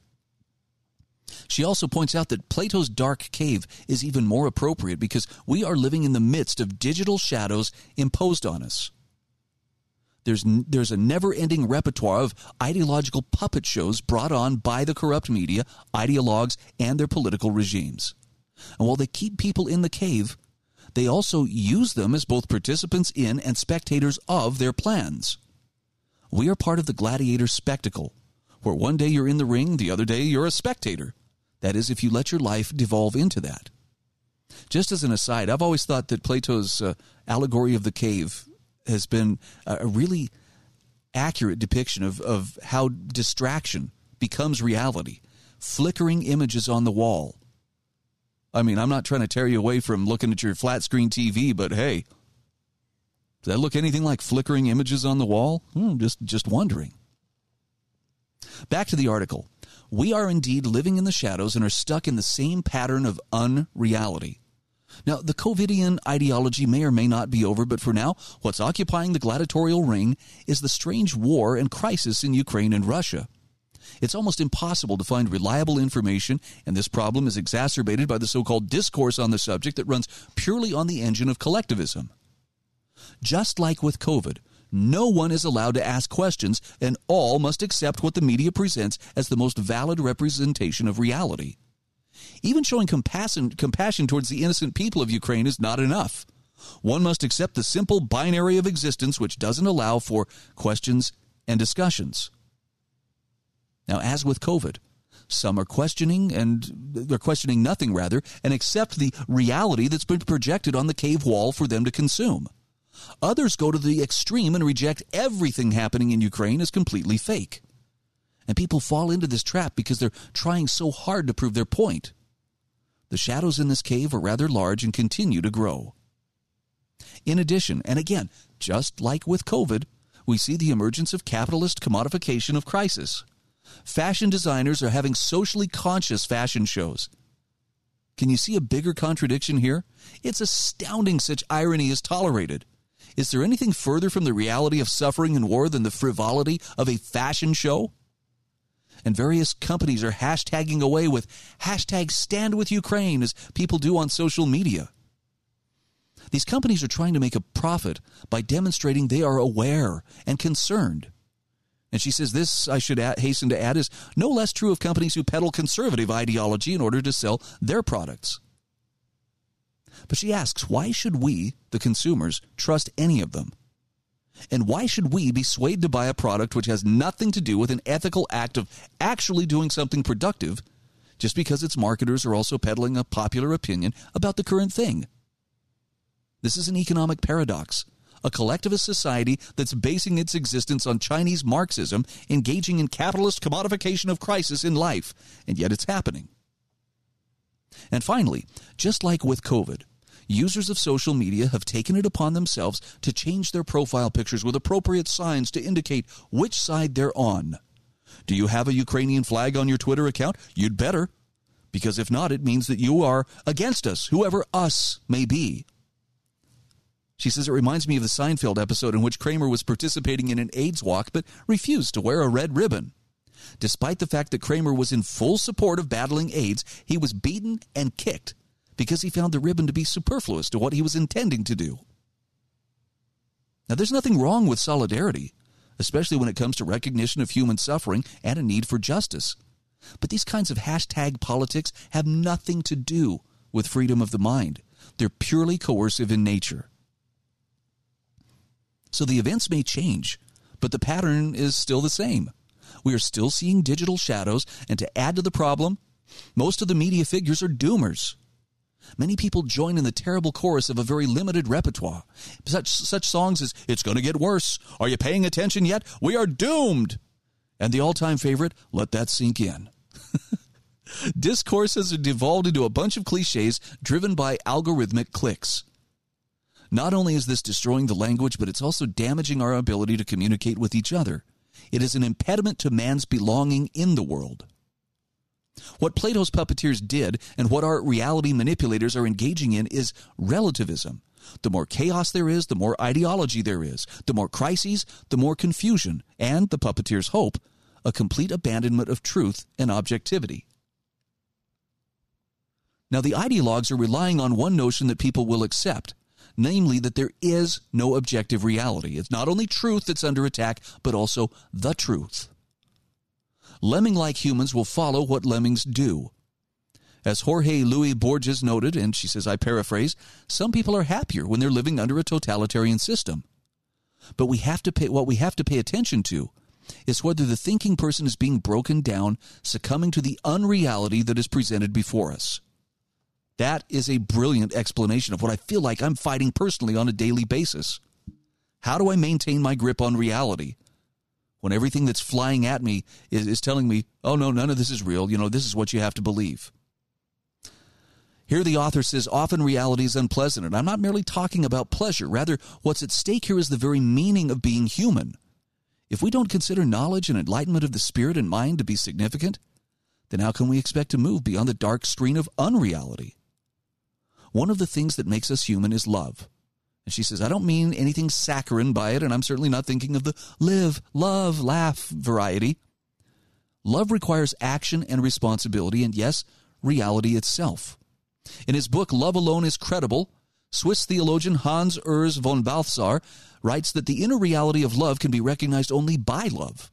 She also points out that Plato's dark cave is even more appropriate because we are living in the midst of digital shadows imposed on us. There's, there's a never ending repertoire of ideological puppet shows brought on by the corrupt media, ideologues, and their political regimes. And while they keep people in the cave, they also use them as both participants in and spectators of their plans. We are part of the gladiator spectacle where one day you're in the ring, the other day you're a spectator. That is, if you let your life devolve into that. Just as an aside, I've always thought that Plato's uh, allegory of the cave has been a really accurate depiction of, of how distraction becomes reality. Flickering images on the wall. I mean, I'm not trying to tear you away from looking at your flat screen TV, but hey, does that look anything like flickering images on the wall? Hmm, just just wondering. Back to the article. We are indeed living in the shadows and are stuck in the same pattern of unreality. Now, the COVIDian ideology may or may not be over, but for now, what's occupying the gladiatorial ring is the strange war and crisis in Ukraine and Russia. It's almost impossible to find reliable information, and this problem is exacerbated by the so called discourse on the subject that runs purely on the engine of collectivism. Just like with COVID, no one is allowed to ask questions, and all must accept what the media presents as the most valid representation of reality. Even showing compassion, compassion towards the innocent people of Ukraine is not enough. One must accept the simple binary of existence which doesn't allow for questions and discussions. Now, as with COVID, some are questioning and they're questioning nothing rather and accept the reality that's been projected on the cave wall for them to consume. Others go to the extreme and reject everything happening in Ukraine as completely fake. And people fall into this trap because they're trying so hard to prove their point. The shadows in this cave are rather large and continue to grow. In addition, and again, just like with COVID, we see the emergence of capitalist commodification of crisis. Fashion designers are having socially conscious fashion shows. Can you see a bigger contradiction here? It's astounding such irony is tolerated. Is there anything further from the reality of suffering and war than the frivolity of a fashion show? And various companies are hashtagging away with hashtag stand with Ukraine as people do on social media. These companies are trying to make a profit by demonstrating they are aware and concerned. And she says this, I should add, hasten to add, is no less true of companies who peddle conservative ideology in order to sell their products. But she asks, why should we, the consumers, trust any of them? And why should we be swayed to buy a product which has nothing to do with an ethical act of actually doing something productive just because its marketers are also peddling a popular opinion about the current thing? This is an economic paradox. A collectivist society that's basing its existence on Chinese Marxism, engaging in capitalist commodification of crisis in life, and yet it's happening. And finally, just like with COVID, users of social media have taken it upon themselves to change their profile pictures with appropriate signs to indicate which side they're on. Do you have a Ukrainian flag on your Twitter account? You'd better. Because if not, it means that you are against us, whoever us may be. She says it reminds me of the Seinfeld episode in which Kramer was participating in an AIDS walk but refused to wear a red ribbon. Despite the fact that Kramer was in full support of battling AIDS, he was beaten and kicked because he found the ribbon to be superfluous to what he was intending to do. Now, there's nothing wrong with solidarity, especially when it comes to recognition of human suffering and a need for justice. But these kinds of hashtag politics have nothing to do with freedom of the mind. They're purely coercive in nature. So the events may change, but the pattern is still the same. We are still seeing digital shadows, and to add to the problem, most of the media figures are doomers. Many people join in the terrible chorus of a very limited repertoire. Such, such songs as, It's Gonna Get Worse, Are You Paying Attention Yet? We Are Doomed! And the all time favorite, Let That Sink In. Discourse has devolved into a bunch of cliches driven by algorithmic clicks. Not only is this destroying the language, but it's also damaging our ability to communicate with each other. It is an impediment to man's belonging in the world. What Plato's puppeteers did and what our reality manipulators are engaging in is relativism. The more chaos there is, the more ideology there is. The more crises, the more confusion, and, the puppeteers hope, a complete abandonment of truth and objectivity. Now, the ideologues are relying on one notion that people will accept namely that there is no objective reality. It's not only truth that's under attack, but also the truth. Lemming like humans will follow what lemmings do. As Jorge Luis Borges noted, and she says, I paraphrase, some people are happier when they're living under a totalitarian system. But we have to pay, what we have to pay attention to is whether the thinking person is being broken down, succumbing to the unreality that is presented before us. That is a brilliant explanation of what I feel like I'm fighting personally on a daily basis. How do I maintain my grip on reality when everything that's flying at me is, is telling me, oh, no, none of this is real? You know, this is what you have to believe. Here, the author says often reality is unpleasant, and I'm not merely talking about pleasure. Rather, what's at stake here is the very meaning of being human. If we don't consider knowledge and enlightenment of the spirit and mind to be significant, then how can we expect to move beyond the dark screen of unreality? One of the things that makes us human is love. And she says, I don't mean anything saccharine by it, and I'm certainly not thinking of the live, love, laugh variety. Love requires action and responsibility, and yes, reality itself. In his book, Love Alone is Credible, Swiss theologian Hans Urs von Balthasar writes that the inner reality of love can be recognized only by love.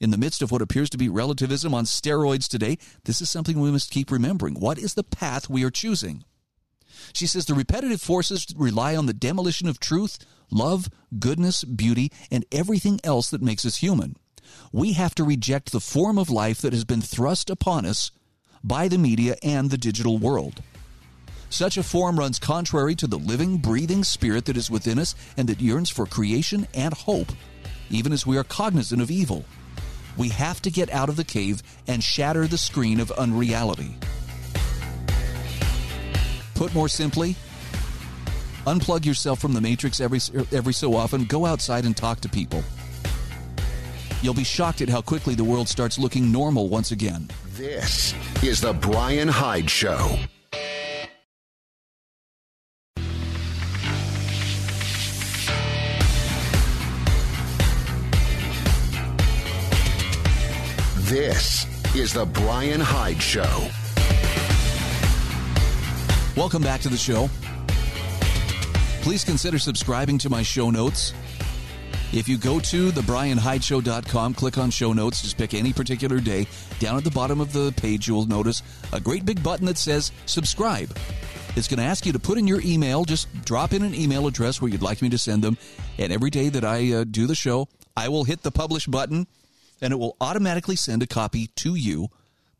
In the midst of what appears to be relativism on steroids today, this is something we must keep remembering. What is the path we are choosing? She says the repetitive forces rely on the demolition of truth, love, goodness, beauty, and everything else that makes us human. We have to reject the form of life that has been thrust upon us by the media and the digital world. Such a form runs contrary to the living, breathing spirit that is within us and that yearns for creation and hope, even as we are cognizant of evil. We have to get out of the cave and shatter the screen of unreality. Put more simply, unplug yourself from the matrix every every so often, go outside and talk to people. You'll be shocked at how quickly the world starts looking normal once again. This is the Brian Hyde show. This is the Brian Hyde Show. Welcome back to the show. Please consider subscribing to my show notes. If you go to thebrianhydeshow.com, click on show notes, just pick any particular day. Down at the bottom of the page, you will notice a great big button that says subscribe. It's going to ask you to put in your email. Just drop in an email address where you'd like me to send them. And every day that I uh, do the show, I will hit the publish button and it will automatically send a copy to you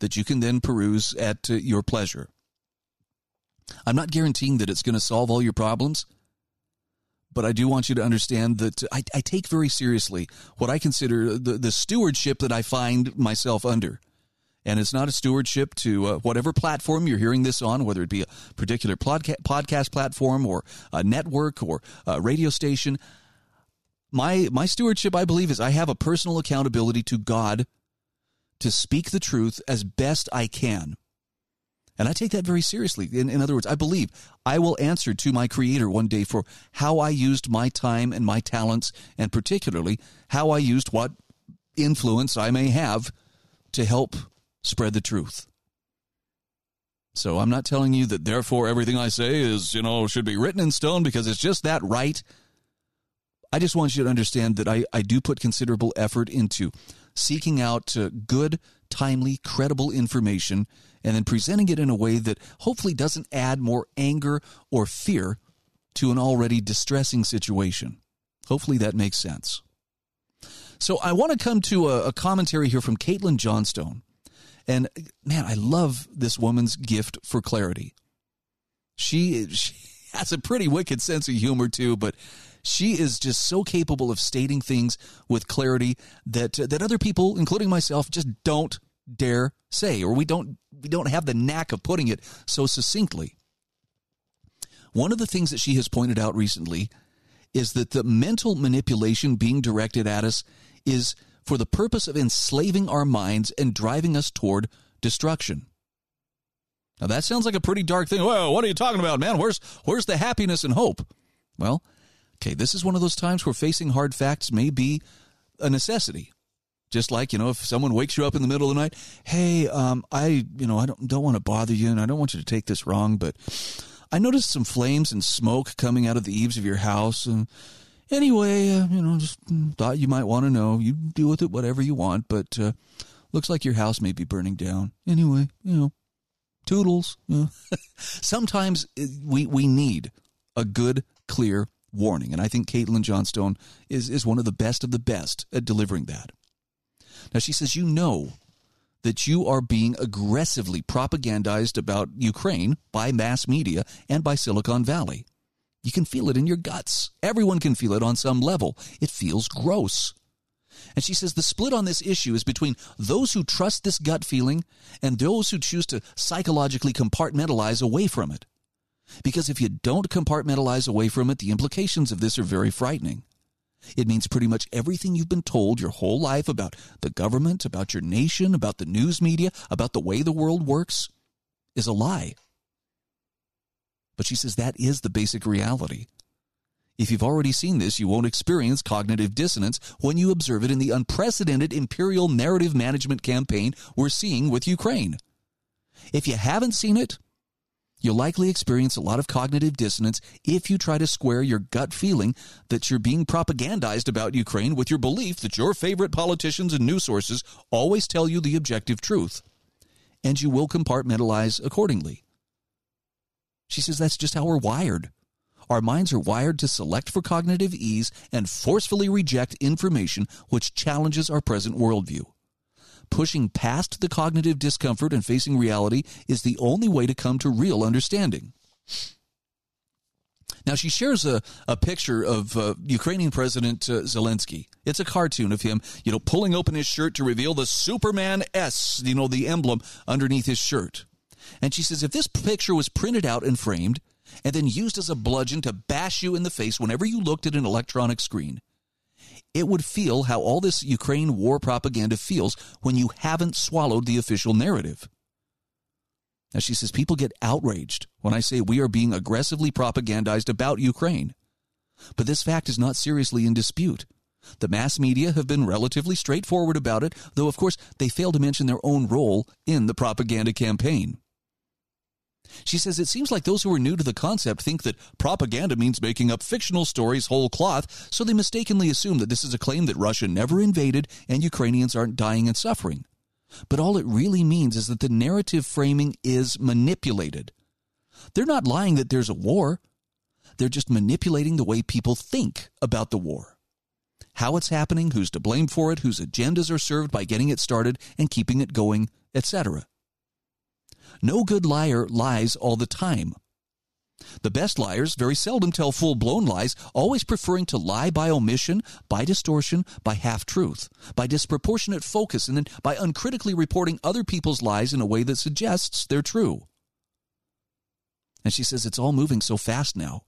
that you can then peruse at uh, your pleasure. I'm not guaranteeing that it's going to solve all your problems, but I do want you to understand that I, I take very seriously what I consider the, the stewardship that I find myself under. And it's not a stewardship to uh, whatever platform you're hearing this on, whether it be a particular podca- podcast platform or a network or a radio station. My, my stewardship, I believe, is I have a personal accountability to God to speak the truth as best I can. And I take that very seriously. In, in other words, I believe I will answer to my Creator one day for how I used my time and my talents, and particularly how I used what influence I may have to help spread the truth. So I'm not telling you that therefore everything I say is, you know, should be written in stone because it's just that right. I just want you to understand that I, I do put considerable effort into seeking out uh, good, timely, credible information and then presenting it in a way that hopefully doesn't add more anger or fear to an already distressing situation. Hopefully that makes sense. So I want to come to a, a commentary here from Caitlin Johnstone. And man, I love this woman's gift for clarity. She, she has a pretty wicked sense of humor too, but she is just so capable of stating things with clarity that that other people, including myself, just don't dare say, or we don't we don't have the knack of putting it so succinctly. One of the things that she has pointed out recently is that the mental manipulation being directed at us is for the purpose of enslaving our minds and driving us toward destruction. Now that sounds like a pretty dark thing. Well, what are you talking about, man? Where's where's the happiness and hope? Well, okay, this is one of those times where facing hard facts may be a necessity. Just like, you know, if someone wakes you up in the middle of the night, hey, um, I, you know, I don't, don't want to bother you and I don't want you to take this wrong, but I noticed some flames and smoke coming out of the eaves of your house. And anyway, uh, you know, just thought you might want to know. You deal with it whatever you want, but uh, looks like your house may be burning down. Anyway, you know, toodles. You know. Sometimes uh, we, we need a good, clear warning. And I think Caitlin Johnstone is, is one of the best of the best at delivering that. Now, she says, You know that you are being aggressively propagandized about Ukraine by mass media and by Silicon Valley. You can feel it in your guts. Everyone can feel it on some level. It feels gross. And she says the split on this issue is between those who trust this gut feeling and those who choose to psychologically compartmentalize away from it. Because if you don't compartmentalize away from it, the implications of this are very frightening. It means pretty much everything you've been told your whole life about the government, about your nation, about the news media, about the way the world works is a lie. But she says that is the basic reality. If you've already seen this, you won't experience cognitive dissonance when you observe it in the unprecedented imperial narrative management campaign we're seeing with Ukraine. If you haven't seen it, You'll likely experience a lot of cognitive dissonance if you try to square your gut feeling that you're being propagandized about Ukraine with your belief that your favorite politicians and news sources always tell you the objective truth. And you will compartmentalize accordingly. She says that's just how we're wired. Our minds are wired to select for cognitive ease and forcefully reject information which challenges our present worldview. Pushing past the cognitive discomfort and facing reality is the only way to come to real understanding. Now, she shares a, a picture of uh, Ukrainian President uh, Zelensky. It's a cartoon of him, you know, pulling open his shirt to reveal the Superman S, you know, the emblem underneath his shirt. And she says if this picture was printed out and framed and then used as a bludgeon to bash you in the face whenever you looked at an electronic screen, it would feel how all this Ukraine war propaganda feels when you haven't swallowed the official narrative. Now, she says people get outraged when I say we are being aggressively propagandized about Ukraine. But this fact is not seriously in dispute. The mass media have been relatively straightforward about it, though, of course, they fail to mention their own role in the propaganda campaign. She says it seems like those who are new to the concept think that propaganda means making up fictional stories whole cloth, so they mistakenly assume that this is a claim that Russia never invaded and Ukrainians aren't dying and suffering. But all it really means is that the narrative framing is manipulated. They're not lying that there's a war. They're just manipulating the way people think about the war. How it's happening, who's to blame for it, whose agendas are served by getting it started and keeping it going, etc. No good liar lies all the time. The best liars very seldom tell full blown lies, always preferring to lie by omission, by distortion, by half truth, by disproportionate focus, and then by uncritically reporting other people's lies in a way that suggests they're true. And she says it's all moving so fast now.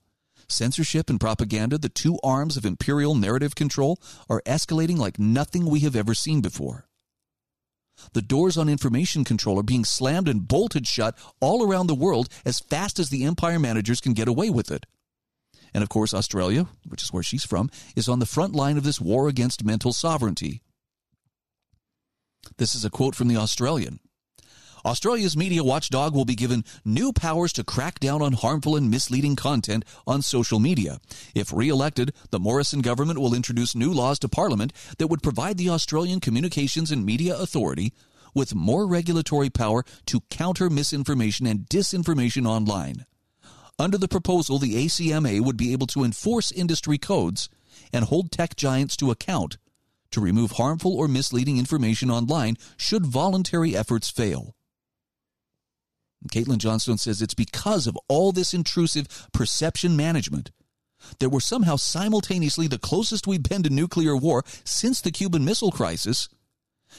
Censorship and propaganda, the two arms of imperial narrative control, are escalating like nothing we have ever seen before. The doors on information control are being slammed and bolted shut all around the world as fast as the empire managers can get away with it. And of course, Australia, which is where she's from, is on the front line of this war against mental sovereignty. This is a quote from The Australian. Australia's media watchdog will be given new powers to crack down on harmful and misleading content on social media. If re elected, the Morrison government will introduce new laws to Parliament that would provide the Australian Communications and Media Authority with more regulatory power to counter misinformation and disinformation online. Under the proposal, the ACMA would be able to enforce industry codes and hold tech giants to account to remove harmful or misleading information online should voluntary efforts fail. Caitlin Johnstone says it's because of all this intrusive perception management that we're somehow simultaneously the closest we've been to nuclear war since the Cuban Missile Crisis,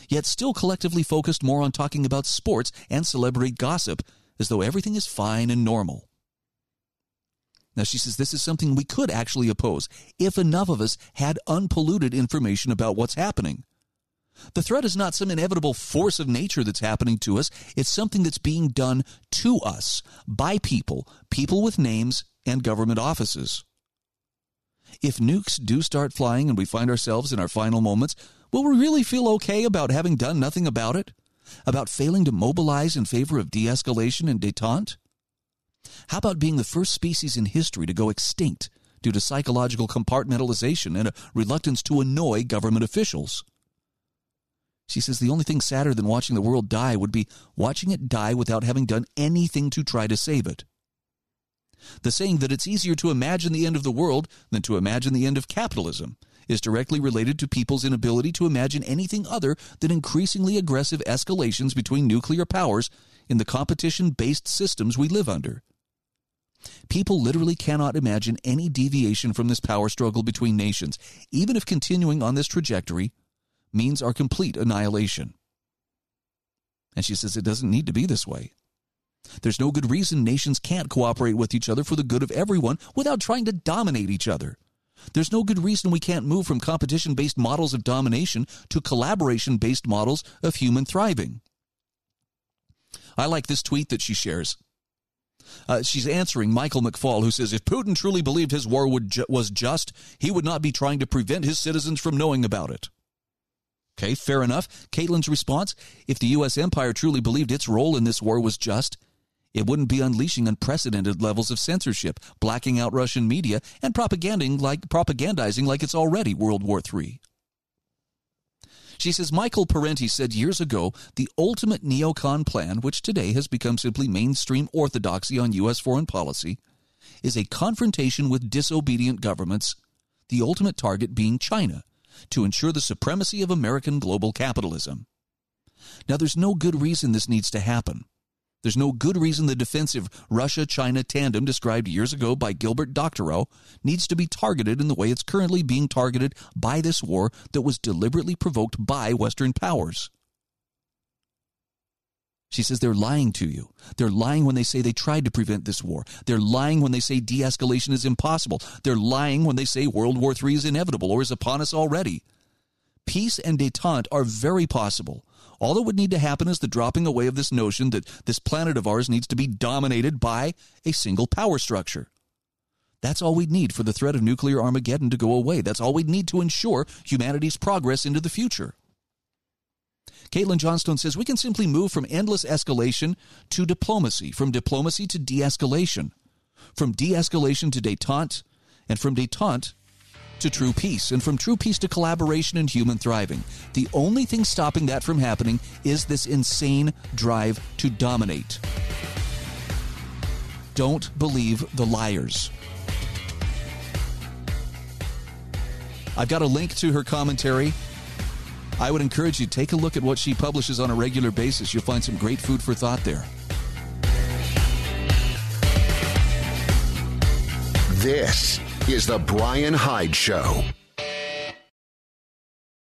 yet still collectively focused more on talking about sports and celebrity gossip as though everything is fine and normal. Now, she says this is something we could actually oppose if enough of us had unpolluted information about what's happening. The threat is not some inevitable force of nature that's happening to us. It's something that's being done to us by people, people with names and government offices. If nukes do start flying and we find ourselves in our final moments, will we really feel okay about having done nothing about it? About failing to mobilize in favor of de escalation and detente? How about being the first species in history to go extinct due to psychological compartmentalization and a reluctance to annoy government officials? She says the only thing sadder than watching the world die would be watching it die without having done anything to try to save it. The saying that it's easier to imagine the end of the world than to imagine the end of capitalism is directly related to people's inability to imagine anything other than increasingly aggressive escalations between nuclear powers in the competition based systems we live under. People literally cannot imagine any deviation from this power struggle between nations, even if continuing on this trajectory means our complete annihilation. And she says it doesn't need to be this way. There's no good reason nations can't cooperate with each other for the good of everyone without trying to dominate each other. There's no good reason we can't move from competition based models of domination to collaboration based models of human thriving. I like this tweet that she shares. Uh, she's answering Michael McFaul, who says if Putin truly believed his war ju- was just, he would not be trying to prevent his citizens from knowing about it. Okay, fair enough. Caitlin's response if the U.S. empire truly believed its role in this war was just, it wouldn't be unleashing unprecedented levels of censorship, blacking out Russian media, and propagandizing like, propagandizing like it's already World War III. She says Michael Parenti said years ago the ultimate neocon plan, which today has become simply mainstream orthodoxy on U.S. foreign policy, is a confrontation with disobedient governments, the ultimate target being China, to ensure the supremacy of American global capitalism. Now, there's no good reason this needs to happen. There's no good reason the defensive Russia China tandem described years ago by Gilbert Doctorow needs to be targeted in the way it's currently being targeted by this war that was deliberately provoked by Western powers. She says they're lying to you. They're lying when they say they tried to prevent this war. They're lying when they say de escalation is impossible. They're lying when they say World War III is inevitable or is upon us already. Peace and detente are very possible. All that would need to happen is the dropping away of this notion that this planet of ours needs to be dominated by a single power structure. That's all we'd need for the threat of nuclear Armageddon to go away. That's all we'd need to ensure humanity's progress into the future. Caitlin Johnstone says we can simply move from endless escalation to diplomacy, from diplomacy to de escalation, from de escalation to detente, and from detente to true peace, and from true peace to collaboration and human thriving. The only thing stopping that from happening is this insane drive to dominate. Don't believe the liars. I've got a link to her commentary. I would encourage you take a look at what she publishes on a regular basis. You'll find some great food for thought there. This is the Brian Hyde Show.